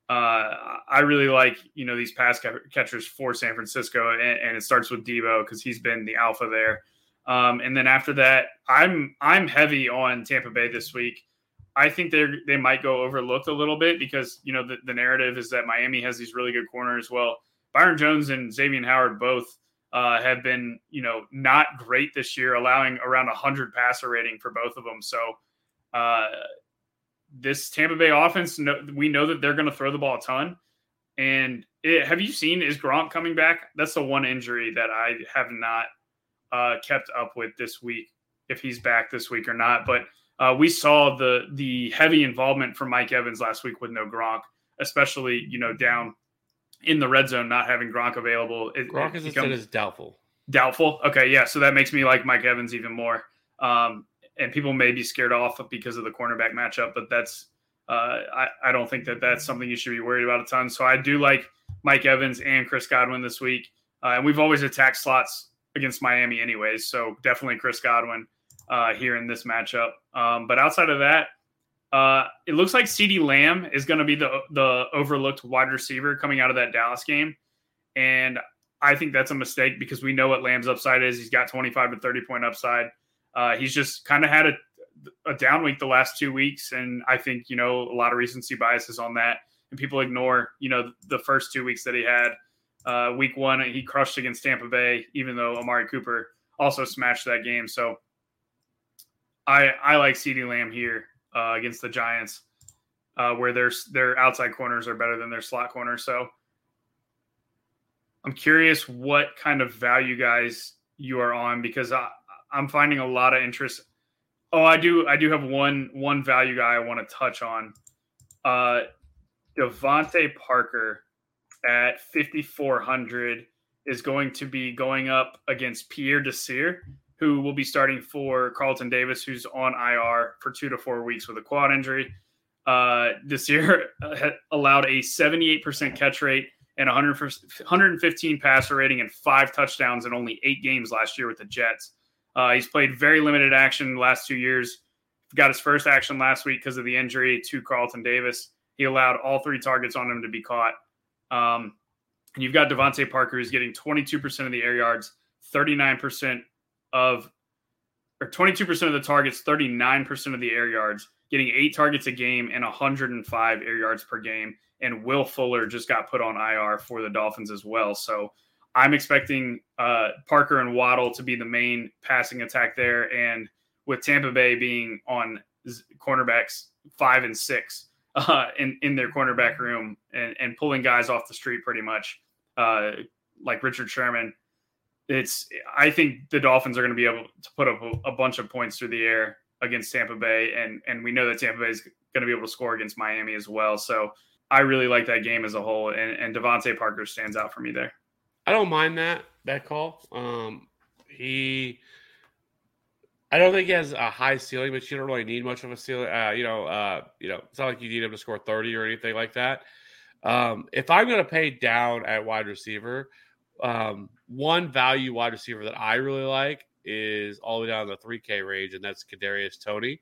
uh, I really like you know these pass catchers for San Francisco, and, and it starts with Deebo because he's been the alpha there. Um, and then after that, I'm I'm heavy on Tampa Bay this week. I think they they might go overlooked a little bit because you know the, the narrative is that Miami has these really good corners. Well, Byron Jones and Xavier Howard both uh, have been, you know, not great this year, allowing around 100 passer rating for both of them. So uh, this Tampa Bay offense, we know that they're going to throw the ball a ton. And it, have you seen is Gronk coming back? That's the one injury that I have not uh, kept up with this week, if he's back this week or not. But uh, we saw the the heavy involvement from Mike Evans last week with no Gronk, especially you know down in the red zone, not having Gronk available. It, Gronk is listed as doubtful. Doubtful. Okay, yeah. So that makes me like Mike Evans even more. Um, and people may be scared off because of the cornerback matchup, but that's uh, I, I don't think that that's something you should be worried about a ton. So I do like Mike Evans and Chris Godwin this week, uh, and we've always attacked slots against Miami anyways. So definitely Chris Godwin uh, here in this matchup. Um, but outside of that, uh, it looks like CeeDee Lamb is going to be the the overlooked wide receiver coming out of that Dallas game, and I think that's a mistake because we know what Lamb's upside is. He's got 25 to 30 point upside. Uh, he's just kind of had a, a down week the last two weeks, and I think you know a lot of recency biases on that, and people ignore you know the first two weeks that he had. Uh, week one, he crushed against Tampa Bay, even though Amari Cooper also smashed that game. So I I like CeeDee Lamb here uh, against the Giants, uh, where their their outside corners are better than their slot corners. So I'm curious what kind of value guys you are on because I, I'm finding a lot of interest. Oh, I do. I do have one one value guy I want to touch on. Uh, DeVante Parker at 5400 is going to be going up against Pierre Desir who will be starting for Carlton Davis, who's on IR for two to four weeks with a quad injury. Uh, this year allowed a 78% catch rate and 115 passer rating and five touchdowns in only eight games last year with the Jets. Uh, he's played very limited action the last two years. Got his first action last week because of the injury to Carlton Davis. He allowed all three targets on him to be caught. Um, and you've got DeVante Parker, who's getting 22% of the air yards, 39% of or 22% of the targets, 39% of the air yards, getting eight targets a game and 105 air yards per game. And Will Fuller just got put on IR for the Dolphins as well. So I'm expecting uh, Parker and Waddle to be the main passing attack there, and with Tampa Bay being on cornerbacks five and six uh, in in their cornerback room and and pulling guys off the street pretty much, uh, like Richard Sherman. It's I think the Dolphins are going to be able to put up a, a bunch of points through the air against Tampa Bay, and and we know that Tampa Bay is going to be able to score against Miami as well. So I really like that game as a whole, and, and DeVante Parker stands out for me there. I don't mind that that call. Um, he, I don't think he has a high ceiling, but you don't really need much of a ceiling. Uh, you know, uh, you know, it's not like you need him to score thirty or anything like that. Um, if I'm going to pay down at wide receiver, um, one value wide receiver that I really like is all the way down in the 3K range, and that's Kadarius Toney.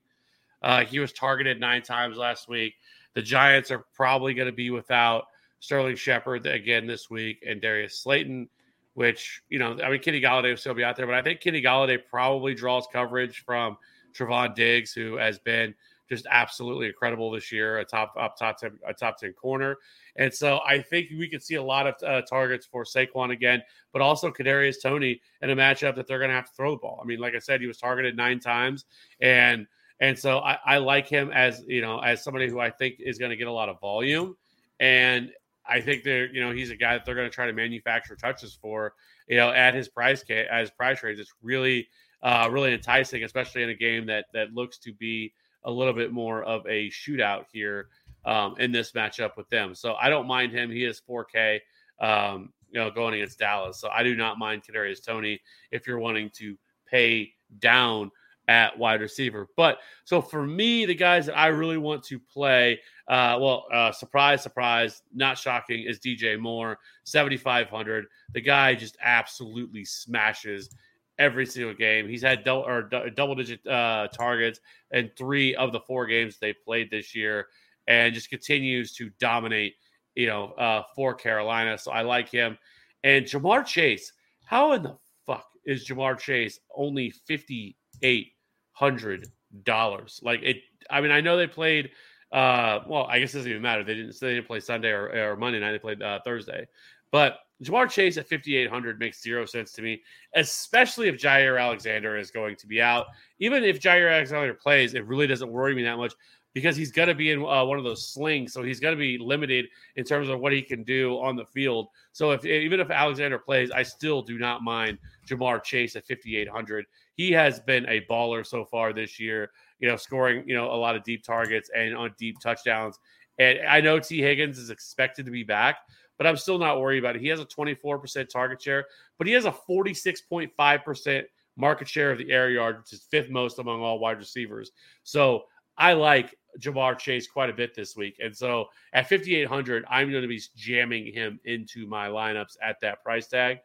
Uh, he was targeted nine times last week. The Giants are probably going to be without Sterling Shepard again this week and Darius Slayton, which, you know, I mean, Kenny Golladay will still be out there, but I think Kenny Golladay probably draws coverage from Trevon Diggs, who has been just absolutely incredible this year, a top up top 10, a top 10 corner. And so I think we could see a lot of uh, targets for Saquon again, but also Kadarius Toney in a matchup that they're going to have to throw the ball. I mean, like I said, he was targeted nine times, and and so I, I like him as you know as somebody who I think is going to get a lot of volume, and I think they're you know he's a guy that they're going to try to manufacture touches for. You know, at his price as price range, it's really uh, really enticing, especially in a game that that looks to be a little bit more of a shootout here um, in this matchup with them. So I don't mind him. He is 4K, um, you know, going against Dallas. So I do not mind Kadarius Toney if you're wanting to pay down at wide receiver. But so for me, the guys that I really want to play, uh, well, uh, surprise, surprise, not shocking, is DJ Moore, 7,500. The guy just absolutely smashes every single game. He's had double or double digit uh, targets in three of the four games they played this year, and just continues to dominate. You know, uh, for Carolina. So I like him. And Ja'Marr Chase, how in the fuck is Ja'Marr Chase only fifty eight hundred dollars? Like it. I mean, I know they played. Uh, well, I guess it doesn't even matter. They didn't. They didn't play Sunday or, or Monday night. They played uh, Thursday, but Ja'Marr Chase at 5,800 makes zero sense to me, especially if Jaire Alexander is going to be out. Even if Jaire Alexander plays, it really doesn't worry me that much because he's going to be in uh, one of those slings. So he's going to be limited in terms of what he can do on the field. So if even if Alexander plays, I still do not mind Ja'Marr Chase at 5,800. He has been a baller so far this year, you know, scoring, you know, a lot of deep targets and on deep touchdowns. And I know Tee Higgins is expected to be back, but I'm still not worried about it. He has a 24% target share, but he has a 46.5% market share of the air yard, which is fifth most among all wide receivers. So I like Ja'Marr Chase quite a bit this week. And so at 5,800, I'm going to be jamming him into my lineups at that price tag.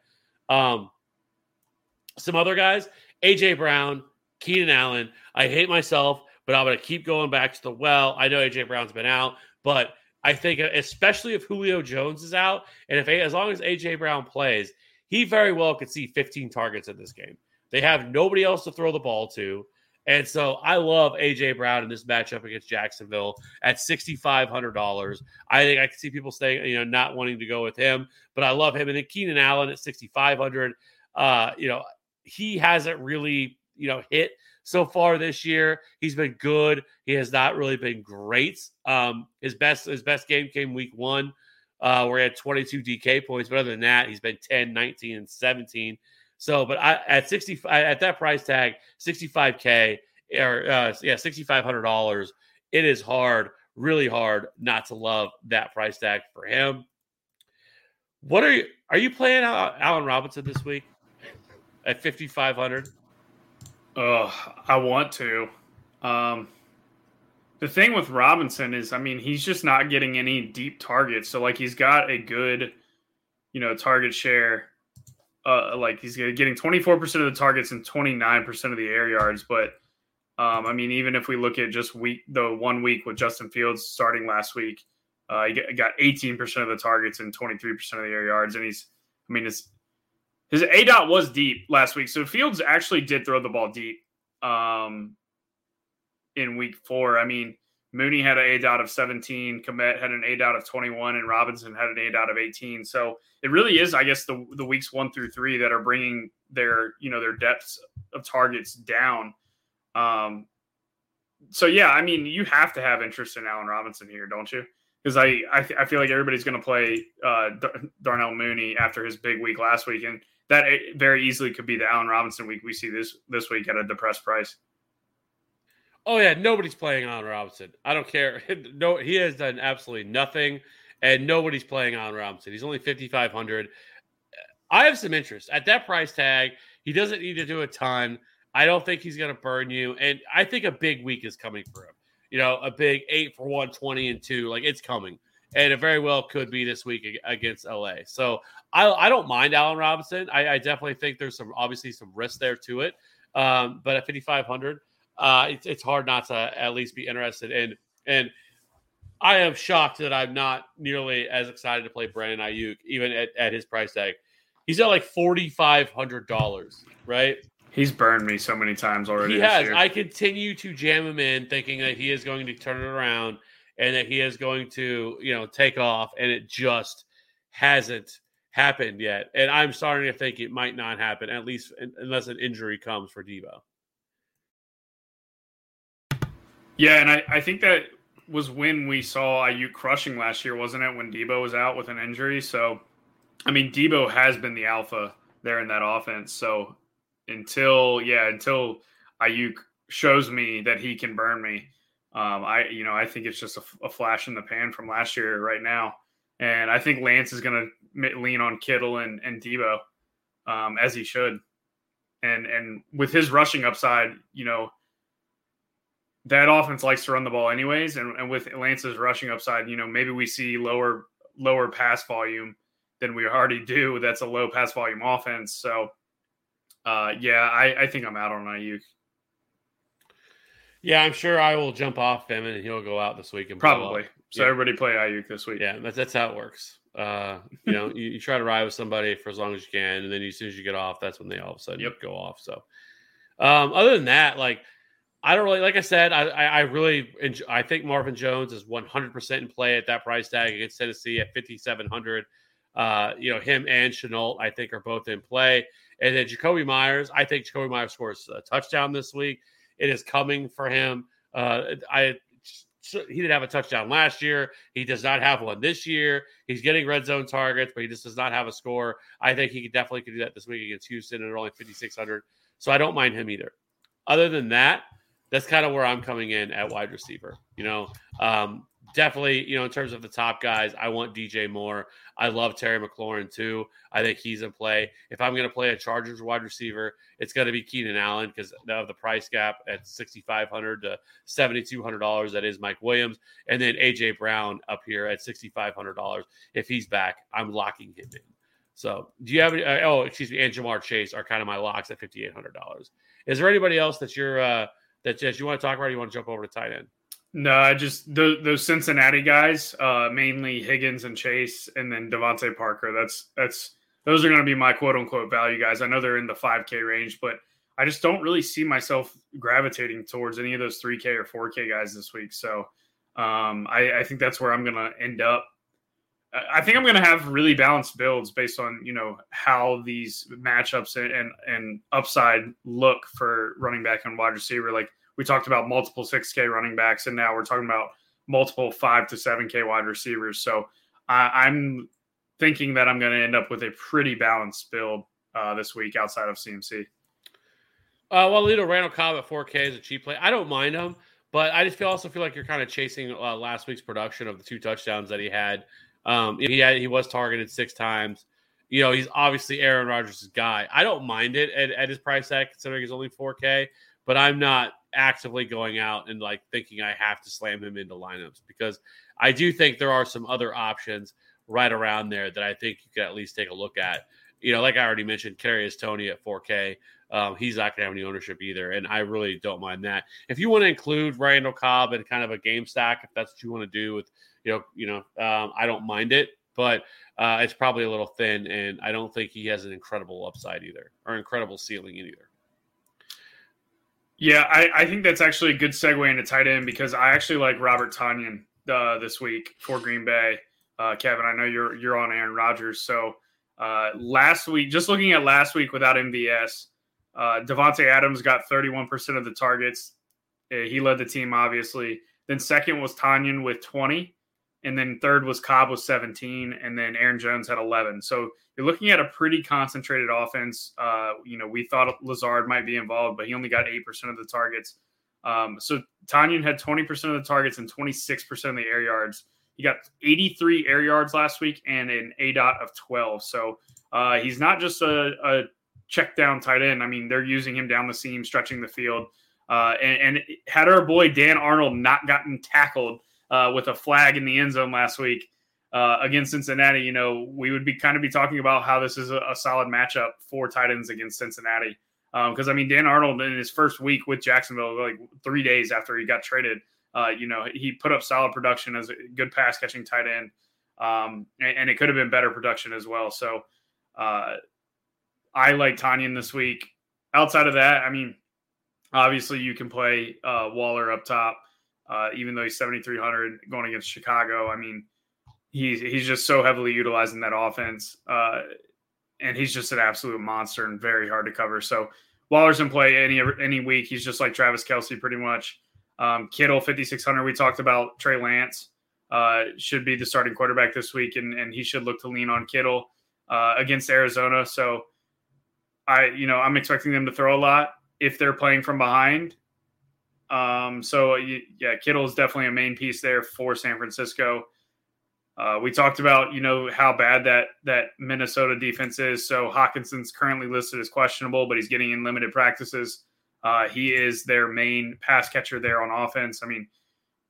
Um, some other guys, AJ Brown, Keenan Allen. I hate myself, but I'm going to keep going back to the well. I know AJ Brown's been out, but I think, especially if Julio Jones is out, and if as long as AJ Brown plays, he very well could see 15 targets in this game. They have nobody else to throw the ball to. And so I love AJ Brown in this matchup against Jacksonville at sixty five hundred dollars. I think I can see people saying you know not wanting to go with him, but I love him. And then Keenan Allen at sixty five hundred. Uh, you know he hasn't really you know hit so far this year. He's been good. He has not really been great. Um, his best his best game came week one, uh, where he had 22 DK points. But other than that, he's been 10, 19, and 17. So, but I, at 60 at that price tag, 65k or uh, yeah, 6500 dollars. It is hard, really hard, not to love that price tag for him. What are you? Are you playing Allen Robinson this week at 5500? Oh, I want to. Um, the thing with Robinson is, I mean, he's just not getting any deep targets. So, like, he's got a good, you know, target share. Uh, like, he's getting 24% of the targets and 29% of the air yards. But, um, I mean, even if we look at just week, the one week with Justin Fields starting last week, uh, he got 18% of the targets and 23% of the air yards. And he's, I mean, it's his A dot was deep last week, so Fields actually did throw the ball deep um, in week four. I mean, Mooney had an A dot of 17, Kmet had an A dot of 21, and Robinson had an A dot of 18. So it really is, I guess, the the weeks one through three that are bringing their you know their depths of targets down. Um, so yeah, I mean, you have to have interest in Allen Robinson here, don't you? Because I I, I, feel like everybody's going to play uh, Darnell Mooney after his big week last week, and that very easily could be the Allen Robinson week we see this this week at a depressed price. Oh yeah, nobody's playing Allen Robinson. I don't care. No, he has done absolutely nothing, and nobody's playing Allen Robinson. He's only fifty five hundred. I have some interest at that price tag. He doesn't need to do a ton. I don't think he's going to burn you, and I think a big week is coming for him. You know, a big eight for one twenty and two, like it's coming, and it very well could be this week against LA. So I, I don't mind Allen Robinson. I, I definitely think there's some obviously some risk there to it, um, but at fifty five hundred uh, it's, it's hard not to at least be interested in. And I am shocked that I'm not nearly as excited to play Brandon Aiyuk, even at, at his price tag. He's at like forty five hundred dollars, right? He's burned me so many times already. He has. Year. I continue to jam him in, thinking that he is going to turn it around and that he is going to, you know, take off, and it just hasn't happened yet. And I'm starting to think it might not happen, at least unless an injury comes for Deebo. Yeah, and I, I think that was when we saw Aiyuk crushing last year, wasn't it? When Deebo was out with an injury. So, I mean, Deebo has been the alpha there in that offense. So, until yeah, until Aiyuk shows me that he can burn me, um, I you know I think it's just a, a, flash in the pan from last year right now, and I think Lance is going to lean on Kittle and and Deebo um, as he should, and and with his rushing upside, you know that offense likes to run the ball anyways, and, and with Lance's rushing upside, you know, maybe we see lower lower pass volume than we already do. That's a low pass volume offense. So, uh, yeah, I, I think I'm out on Aiyuk. Yeah, I'm sure I will jump off him and he'll go out this week and probably. So yeah. everybody play Aiyuk this week. Yeah, that's that's how it works. Uh, you know, you, you, try to ride with somebody for as long as you can, and then as soon as you get off, that's when they all of a sudden yep. go off. So, um, other than that, like I don't really, like I said, I, I really, enjoy, I think Marvin Jones is 100% in play at that price tag against Tennessee at 5,700. Uh, you know, him and Shenault, I think, are both in play. And then Jakobi Meyers, I think Jakobi Meyers scores a touchdown this week. It is coming for him. Uh, I he didn't have a touchdown last year. He does not have one this year. He's getting red zone targets, but he just does not have a score. I think he definitely could do that this week against Houston at only 5,600. So I don't mind him either. Other than that, that's kind of where I'm coming in at wide receiver. You know, um, definitely, you know, in terms of the top guys, I want DJ Moore. I love Terry McLaurin too. I think he's in play. If I'm going to play a Chargers wide receiver, it's going to be Keenan Allen because of the price gap at 6500 to $7,200. That is Mike Williams. And then AJ Brown up here at $6,500. If he's back, I'm locking him in. So, do you have any? Uh, oh, excuse me, and Ja'Marr Chase are kind of my locks at fifty eight hundred dollars. Is there anybody else that you're uh, that you want to talk about? or you want to jump over to tight end? No, I just those, those Cincinnati guys, uh, mainly Higgins and Chase, and then DeVante Parker. That's that's those are going to be my quote unquote value guys. I know they're in the 5K range, but I just don't really see myself gravitating towards any of those 3K or 4K guys this week. So um, I, I think that's where I'm going to end up. I think I'm going to have really balanced builds based on you know how these matchups and, and, and upside look for running back and wide receiver. Like we talked about multiple 6K running backs, and now we're talking about multiple five to 7K wide receivers. So I'm thinking that I'm going to end up with a pretty balanced build uh, this week outside of CMC. Uh, well, Lito Randall Cobb at 4K is a cheap play. I don't mind him, but I just feel also feel like you're kind of chasing uh, last week's production of the two touchdowns that he had um, he had, he was targeted six times. You know, he's obviously Aaron Rodgers' guy. I don't mind it at, at his price tag, considering he's only 4K, but I'm not actively going out and like thinking I have to slam him into lineups because I do think there are some other options right around there that I think you could at least take a look at. You know, like I already mentioned, Kadarius Toney at 4K. Um, he's not going to have any ownership either, and I really don't mind that. If you want to include Randall Cobb in kind of a game stack, if that's what you want to do with you know, you know, um, I don't mind it, but uh, it's probably a little thin, and I don't think he has an incredible upside either, or incredible ceiling either. Yeah, I, I think that's actually a good segue into tight end because I actually like Robert Tonyan uh, this week for Green Bay. Uh, Kevin, I know you're you're on Aaron Rodgers, so uh, last week, just looking at last week without MVS, uh, Davante Adams got 31% of the targets. Uh, he led the team, obviously. Then second was Tonyan with 20, and then third was Cobb with 17, and then Aaron Jones had 11. So you're looking at a pretty concentrated offense. Uh, you know, we thought Lazard might be involved, but he only got 8% of the targets. Um, so Tonyan had 20% of the targets and 26% of the air yards. He got 83 air yards last week and an A dot of 12. So uh, he's not just a, a, check down tight end. I mean, they're using him down the seam, stretching the field. Uh, and, and, had our boy Dan Arnold not gotten tackled uh, with a flag in the end zone last week, uh, against Cincinnati, you know, we would be kind of be talking about how this is a, a solid matchup for tight ends against Cincinnati. Because um, I mean, Dan Arnold in his first week with Jacksonville, like three days after he got traded, uh, you know, he put up solid production as a good pass catching tight end, um, and, and, it could have been better production as well. So uh, I like Tonyan this week. Outside of that, I mean, obviously you can play uh, Waller up top, uh, even though he's 7,300 going against Chicago. I mean he's he's just so heavily utilizing that offense, uh, and he's just an absolute monster and very hard to cover. So Waller's in play any any week. He's just like Travis Kelce, pretty much. Um, Kittle, fifty six hundred. We talked about Trey Lance uh, should be the starting quarterback this week, and and he should look to lean on Kittle uh, against Arizona. So I, you know, I'm expecting them to throw a lot if they're playing from behind. Um, so yeah, Kittle is definitely a main piece there for San Francisco. Uh, we talked about you know how bad that that Minnesota defense is. So Hockenson's currently listed as questionable, but he's getting in limited practices. Uh, he is their main pass catcher there on offense. I mean,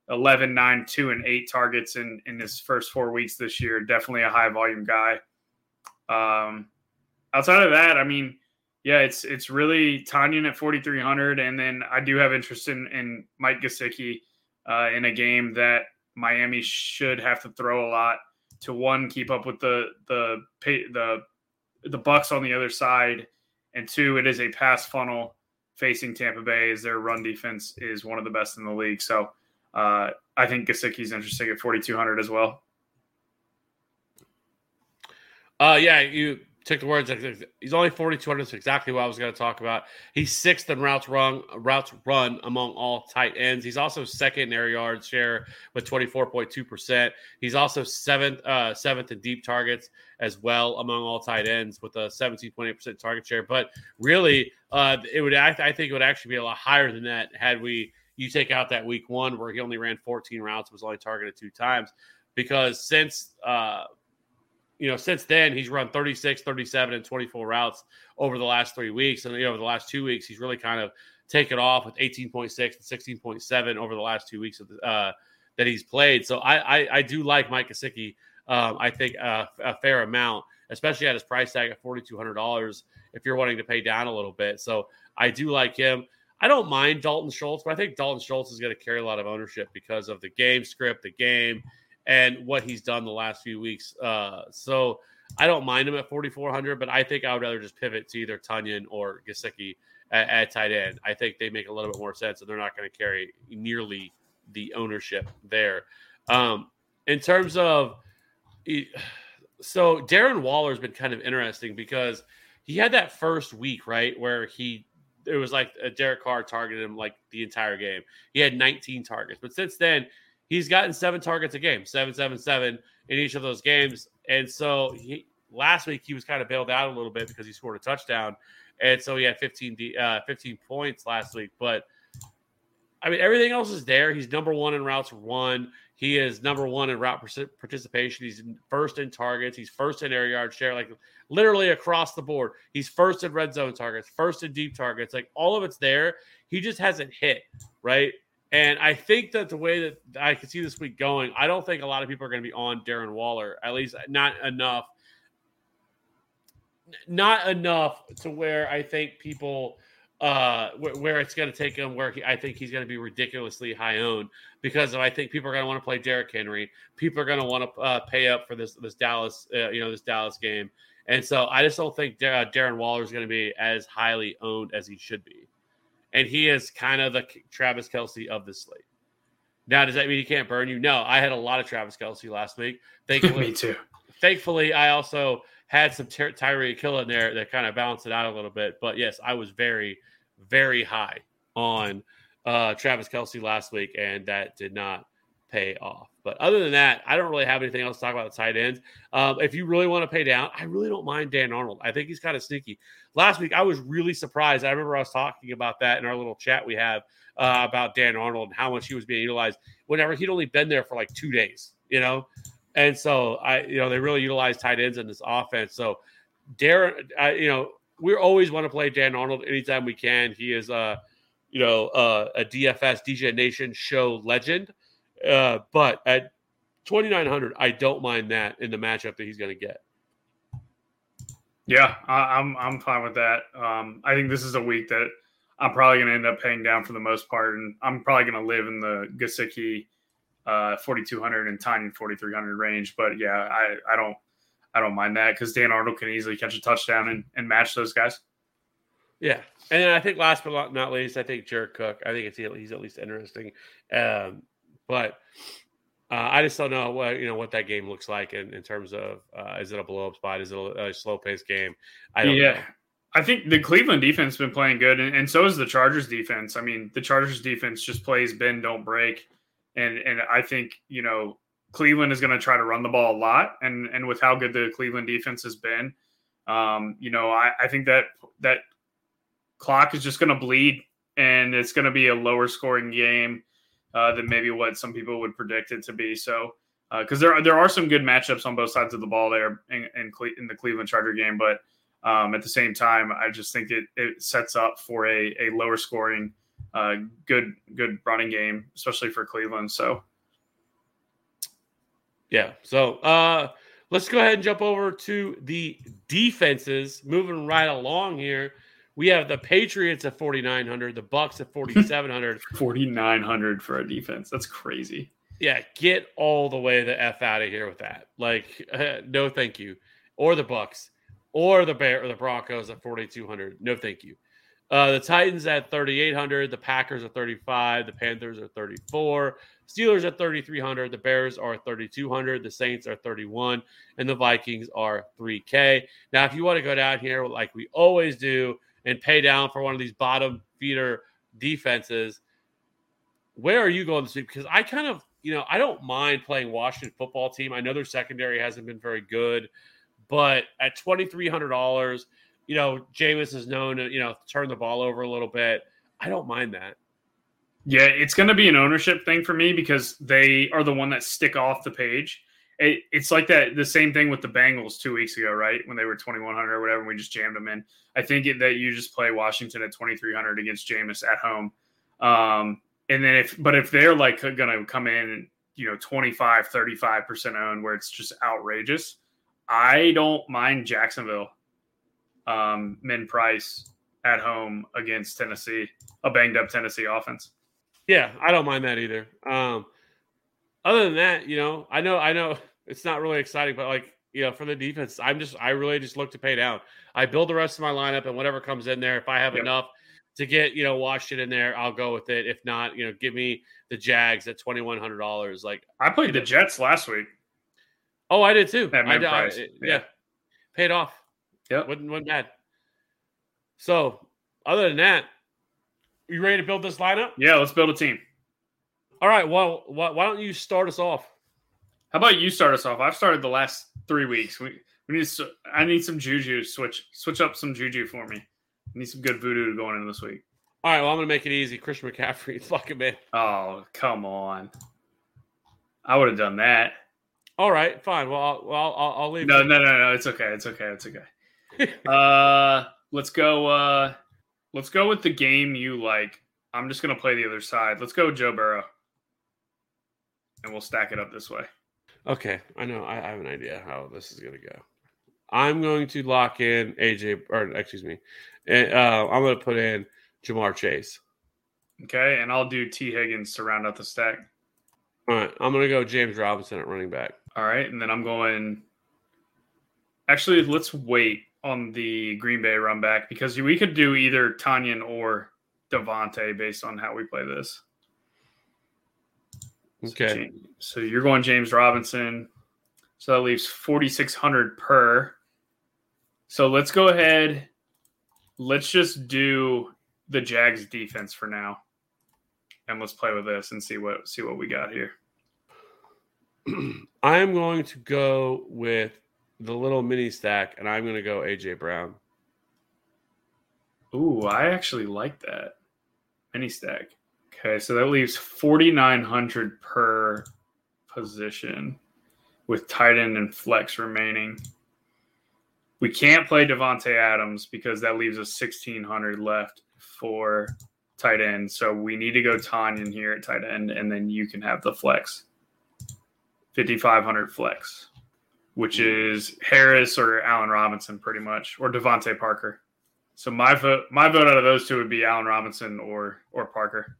11, 9, 2, and 8 targets in, in his first four weeks this year. Definitely a high volume guy. Um, outside of that, I mean, yeah, it's it's really Tonyan at 4,300. And then I do have interest in, in Mike Gesicki uh, in a game that Miami should have to throw a lot to one keep up with the the the the Bucs on the other side, and two, it is a pass funnel facing Tampa Bay as their run defense is one of the best in the league. So uh, I think Gesicki's interesting at 4,200 as well. Uh, yeah, you took the words. He's only 4,200. That's exactly what I was going to talk about. He's sixth in routes run, routes run among all tight ends. He's also second in air yards share with 24.2%. He's also seventh, uh, seventh in deep targets as well among all tight ends with a 17.8% target share. But really, uh, it would, I, I think it would actually be a lot higher than that had we, you take out that week one where he only ran 14 routes, was only targeted two times because since, uh, you know, since then he's run 36, 37, and 24 routes over the last three weeks. And, you know, over the last two weeks, he's really kind of taken off with 18.6 and 16.7 over the last two weeks of the, uh, that he's played. So I, I, I do like Mike Gesicki. Um, I think uh, a fair amount, especially at his price tag at $4,200 if you're wanting to pay down a little bit. So I do like him. I don't mind Dalton Schultz, but I think Dalton Schultz is going to carry a lot of ownership because of the game script, the game, and what he's done the last few weeks. Uh, so I don't mind him at 4,400, but I think I would rather just pivot to either Tonyan or Gesicki at, at, tight end. I think they make a little bit more sense, and they're not going to carry nearly the ownership there. Um, in terms of, so Darren Waller has been kind of interesting because he had that first week right where he it was like Derek Carr targeted him like the entire game. He had 19 targets, but since then he's gotten seven targets a game, seven, seven, seven in each of those games. And so he last week he was kind of bailed out a little bit because he scored a touchdown, and so he had 15, uh, 15 points last week. But I mean, everything else is there. He's number one in routes one. He is number one in route participation. He's first in targets. He's first in air yard share, like literally across the board. He's first in red zone targets, first in deep targets. Like all of it's there. He just hasn't hit right. And I think that the way that I can see this week going, I don't think a lot of people are going to be on Darren Waller, at least not enough. Not enough to where I think people, uh, where, where it's going to take him, where he, I think he's going to be ridiculously high owned because I think people are going to want to play Derrick Henry. People are going to want to uh, pay up for this this Dallas, uh, you know, this Dallas game. And so I just don't think Darren Waller is going to be as highly owned as he should be. And he is kind of the Travis Kelce of the slate. Now, does that mean he can't burn you? No, I had a lot of Travis Kelce last week. Thankfully, Me too. thankfully, I also had some Ty- Tyreek Hill in there that kind of balanced it out a little bit. But yes, I was very, very high on uh, Travis Kelce last week, and that did not pay off. But other than that, I don't really have anything else to talk about the tight ends. Um, if you really want to pay down, I really don't mind Dan Arnold. I think he's kind of sneaky. Last week, I was really surprised. I remember I was talking about that in our little chat we have uh, about Dan Arnold and how much he was being utilized whenever he'd only been there for like two days, you know? And so I, you know, they really utilize tight ends in this offense. So Darren, I, you know, we always want to play Dan Arnold anytime we can. He is, uh, you know, uh, a DFS DJ Nation show legend. Uh, but at 2,900, I don't mind that in the matchup that he's going to get. Yeah, I, I'm I'm fine with that. Um, I think this is a week that I'm probably going to end up paying down for the most part, and I'm probably going to live in the Gesicki uh, 4200 and Tiny 4300 range. But yeah, I I don't I don't mind that because Dan Arnold can easily catch a touchdown and, and match those guys. Yeah, and then I think last but not least, I think Jared Cook. I think it's he's at least interesting, um, but uh, I just don't know what you know what that game looks like in, in terms of uh, is it a blow up spot? Is it a, a slow paced game? I don't yeah. know. I think the Cleveland defense has been playing good, and, and so is the Chargers defense. I mean, the Chargers defense just plays bend, don't break, and and I think you know Cleveland is going to try to run the ball a lot, and and with how good the Cleveland defense has been, um, you know, I, I think that that clock is just going to bleed, and it's going to be a lower scoring game uh, than maybe what some people would predict it to be. So. Because there, are, there are some good matchups on both sides of the ball there in, in, Cle- in the Cleveland Charger game, but um, at the same time, I just think it, it sets up for a, a lower scoring, uh, good good running game, especially for Cleveland. So, Yeah. So uh, let's go ahead and jump over to the defenses. Moving right along here, we have the Patriots at 4,900, the Bucs at 4,700. forty nine hundred for a defense. That's crazy. yeah, get all the way the f out of here with that. Like, no, thank you. Or the Bucs, or the Bear, or the Broncos at 4,200. No, thank you. Uh, the Titans at 3,800. The Packers at 35. The Panthers are 34. Steelers at 3,300. The Bears are 3,200. The Saints are 31. And the Vikings are 3K. Now, if you want to go down here like we always do and pay down for one of these bottom feeder defenses, where are you going this week? Because I kind of, you know, I don't mind playing Washington football team. I know their secondary hasn't been very good, but at twenty three hundred dollars, you know, Jameis is known to, you know, turn the ball over a little bit. I don't mind that. Yeah, it's going to be an ownership thing for me because they are the one that stick off the page. It, it's like that the same thing with the Bengals two weeks ago, right? When they were twenty one hundred or whatever, and we just jammed them in. I think it, that you just play Washington at twenty three hundred against Jameis at home. Um, and then if but if they're like going to come in you know 25 35% owned where it's just outrageous i don't mind jacksonville um min price at home against tennessee a banged up tennessee offense Yeah, I don't mind that either. Um, other than that, you know, I know, I know it's not really exciting, but like, you know, for the defense, I'm just, I really just look to pay down. I build the rest of my lineup, and whatever comes in there, if I have Yep. enough to get, you know, Washington in there, I'll go with it. If not, you know, give me the Jags at twenty one hundred dollars. Like, i played the jets last week oh, I did too. At I, I- yeah. yeah. paid off. Yep. wasn't wasn't bad. So, other than that, you ready to build this lineup? yeah let's build a team All right. Well, why, why don't you start us off? How about you start us off i've started the last three weeks we, we need to, i need some juju switch switch up some juju for me I need some good voodoo going in this week All right, well, I'm going to make it easy. Christian McCaffrey, fucking man. oh come on i would have done that All right, fine. Well, I'll, well, I'll, I'll leave. No, no, no, no. It's okay. It's okay. It's okay. uh, let's go. Uh, let's go with the game you like. I'm just gonna play the other side. Let's go, Joe Burrow, and we'll stack it up this way. Okay, I know. I, I have an idea how this is going to go. I'm going to lock in AJ, or excuse me, and, uh, I'm going to put in Ja'Marr Chase. Okay, and I'll do Tee Higgins to round out the stack. All right, I'm going to go James Robinson at running back. All right, and then I'm going. Actually, let's wait on the Green Bay run back because we could do either Tonyan or Davante based on how we play this. Okay. James- So you're going James Robinson. So that leaves 4,600 per. So let's go ahead. Let's just do the Jags defense for now. And let's play with this and see what see what we got here. I am going to go with the little mini stack, and I'm going to go AJ Brown. Ooh, I actually like that. Mini stack. Okay, so that leaves 4,900 per position with tight end and flex remaining. We can't play Davante Adams because that leaves us 1,600 left for tight end. So we need to go Tonyan here at tight end, and then you can have the flex. 5,500 flex, which is Harris or Allen Robinson, pretty much, or DeVante Parker. So my vote, my vote out of those two would be Allen Robinson or or Parker.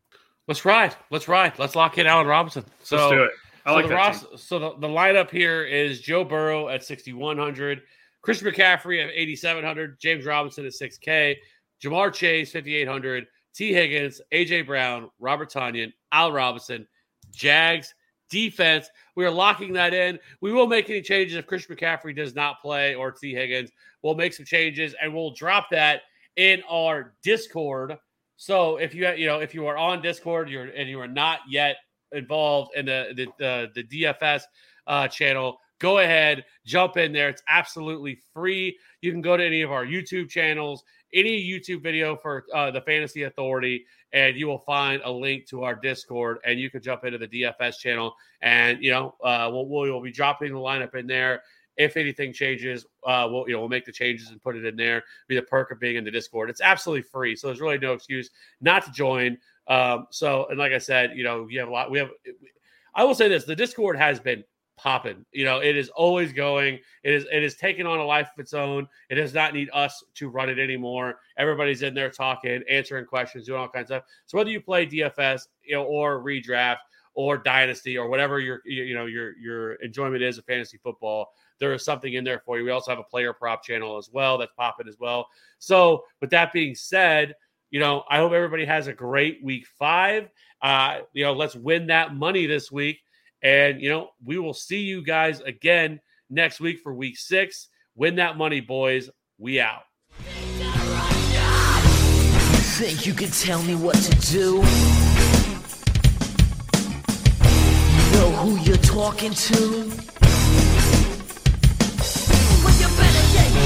Let's ride. Let's ride. Let's lock in Allen Robinson. So Let's do it. I so like the that. Ross, so the, the lineup here is Joe Burrow at 6,100, Chris McCaffrey at 8,700, James Robinson at 6K, Ja'Marr Chase 5,800, Tee Higgins, AJ Brown, Robert Tonyan, Al Robinson, Jags defense. We are locking that in. We will make any changes if Chris McCaffrey does not play or Tee Higgins. We'll make some changes and we'll drop that in our Discord. So if you you know if you are on Discord, you're and you are not yet involved in the the the, DFS uh, channel, go ahead, jump in there. It's absolutely free. You can go to any of our YouTube channels, any YouTube video for uh, the Fantasy Authority, and you will find a link to our Discord, and you can jump into the DFS channel, and you know uh, we'll we'll be dropping the lineup in there. If anything changes, uh, we'll you know we'll make the changes and put it in there. Be the perk of being in the Discord. It's absolutely free, so there's really no excuse not to join. Um, so, and like I said, you know, you have a lot. We have. I will say this: the Discord has been popping. You know, it is always going. It is. It is taking on a life of its own. It does not need us to run it anymore. Everybody's in there talking, answering questions, doing all kinds of stuff. So whether you play DFS, you know, or redraft or dynasty or whatever your you you know your your enjoyment is of fantasy football, there is something in there for you. We also have a player prop channel as well that's popping as well. So with that being said you know, I hope everybody has a great week five. Uh, you know, let's win that money this week. And, you know, we will see you guys again next week for week six. Win that money, boys. We out. Think you can tell me what to do? Know who you're talking to?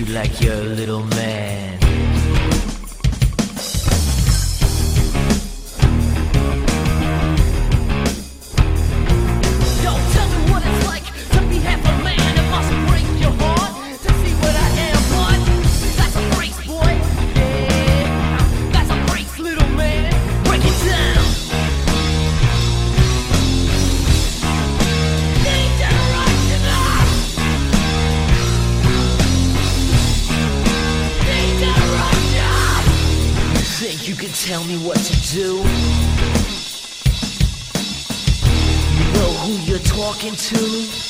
You like you're little man. Talking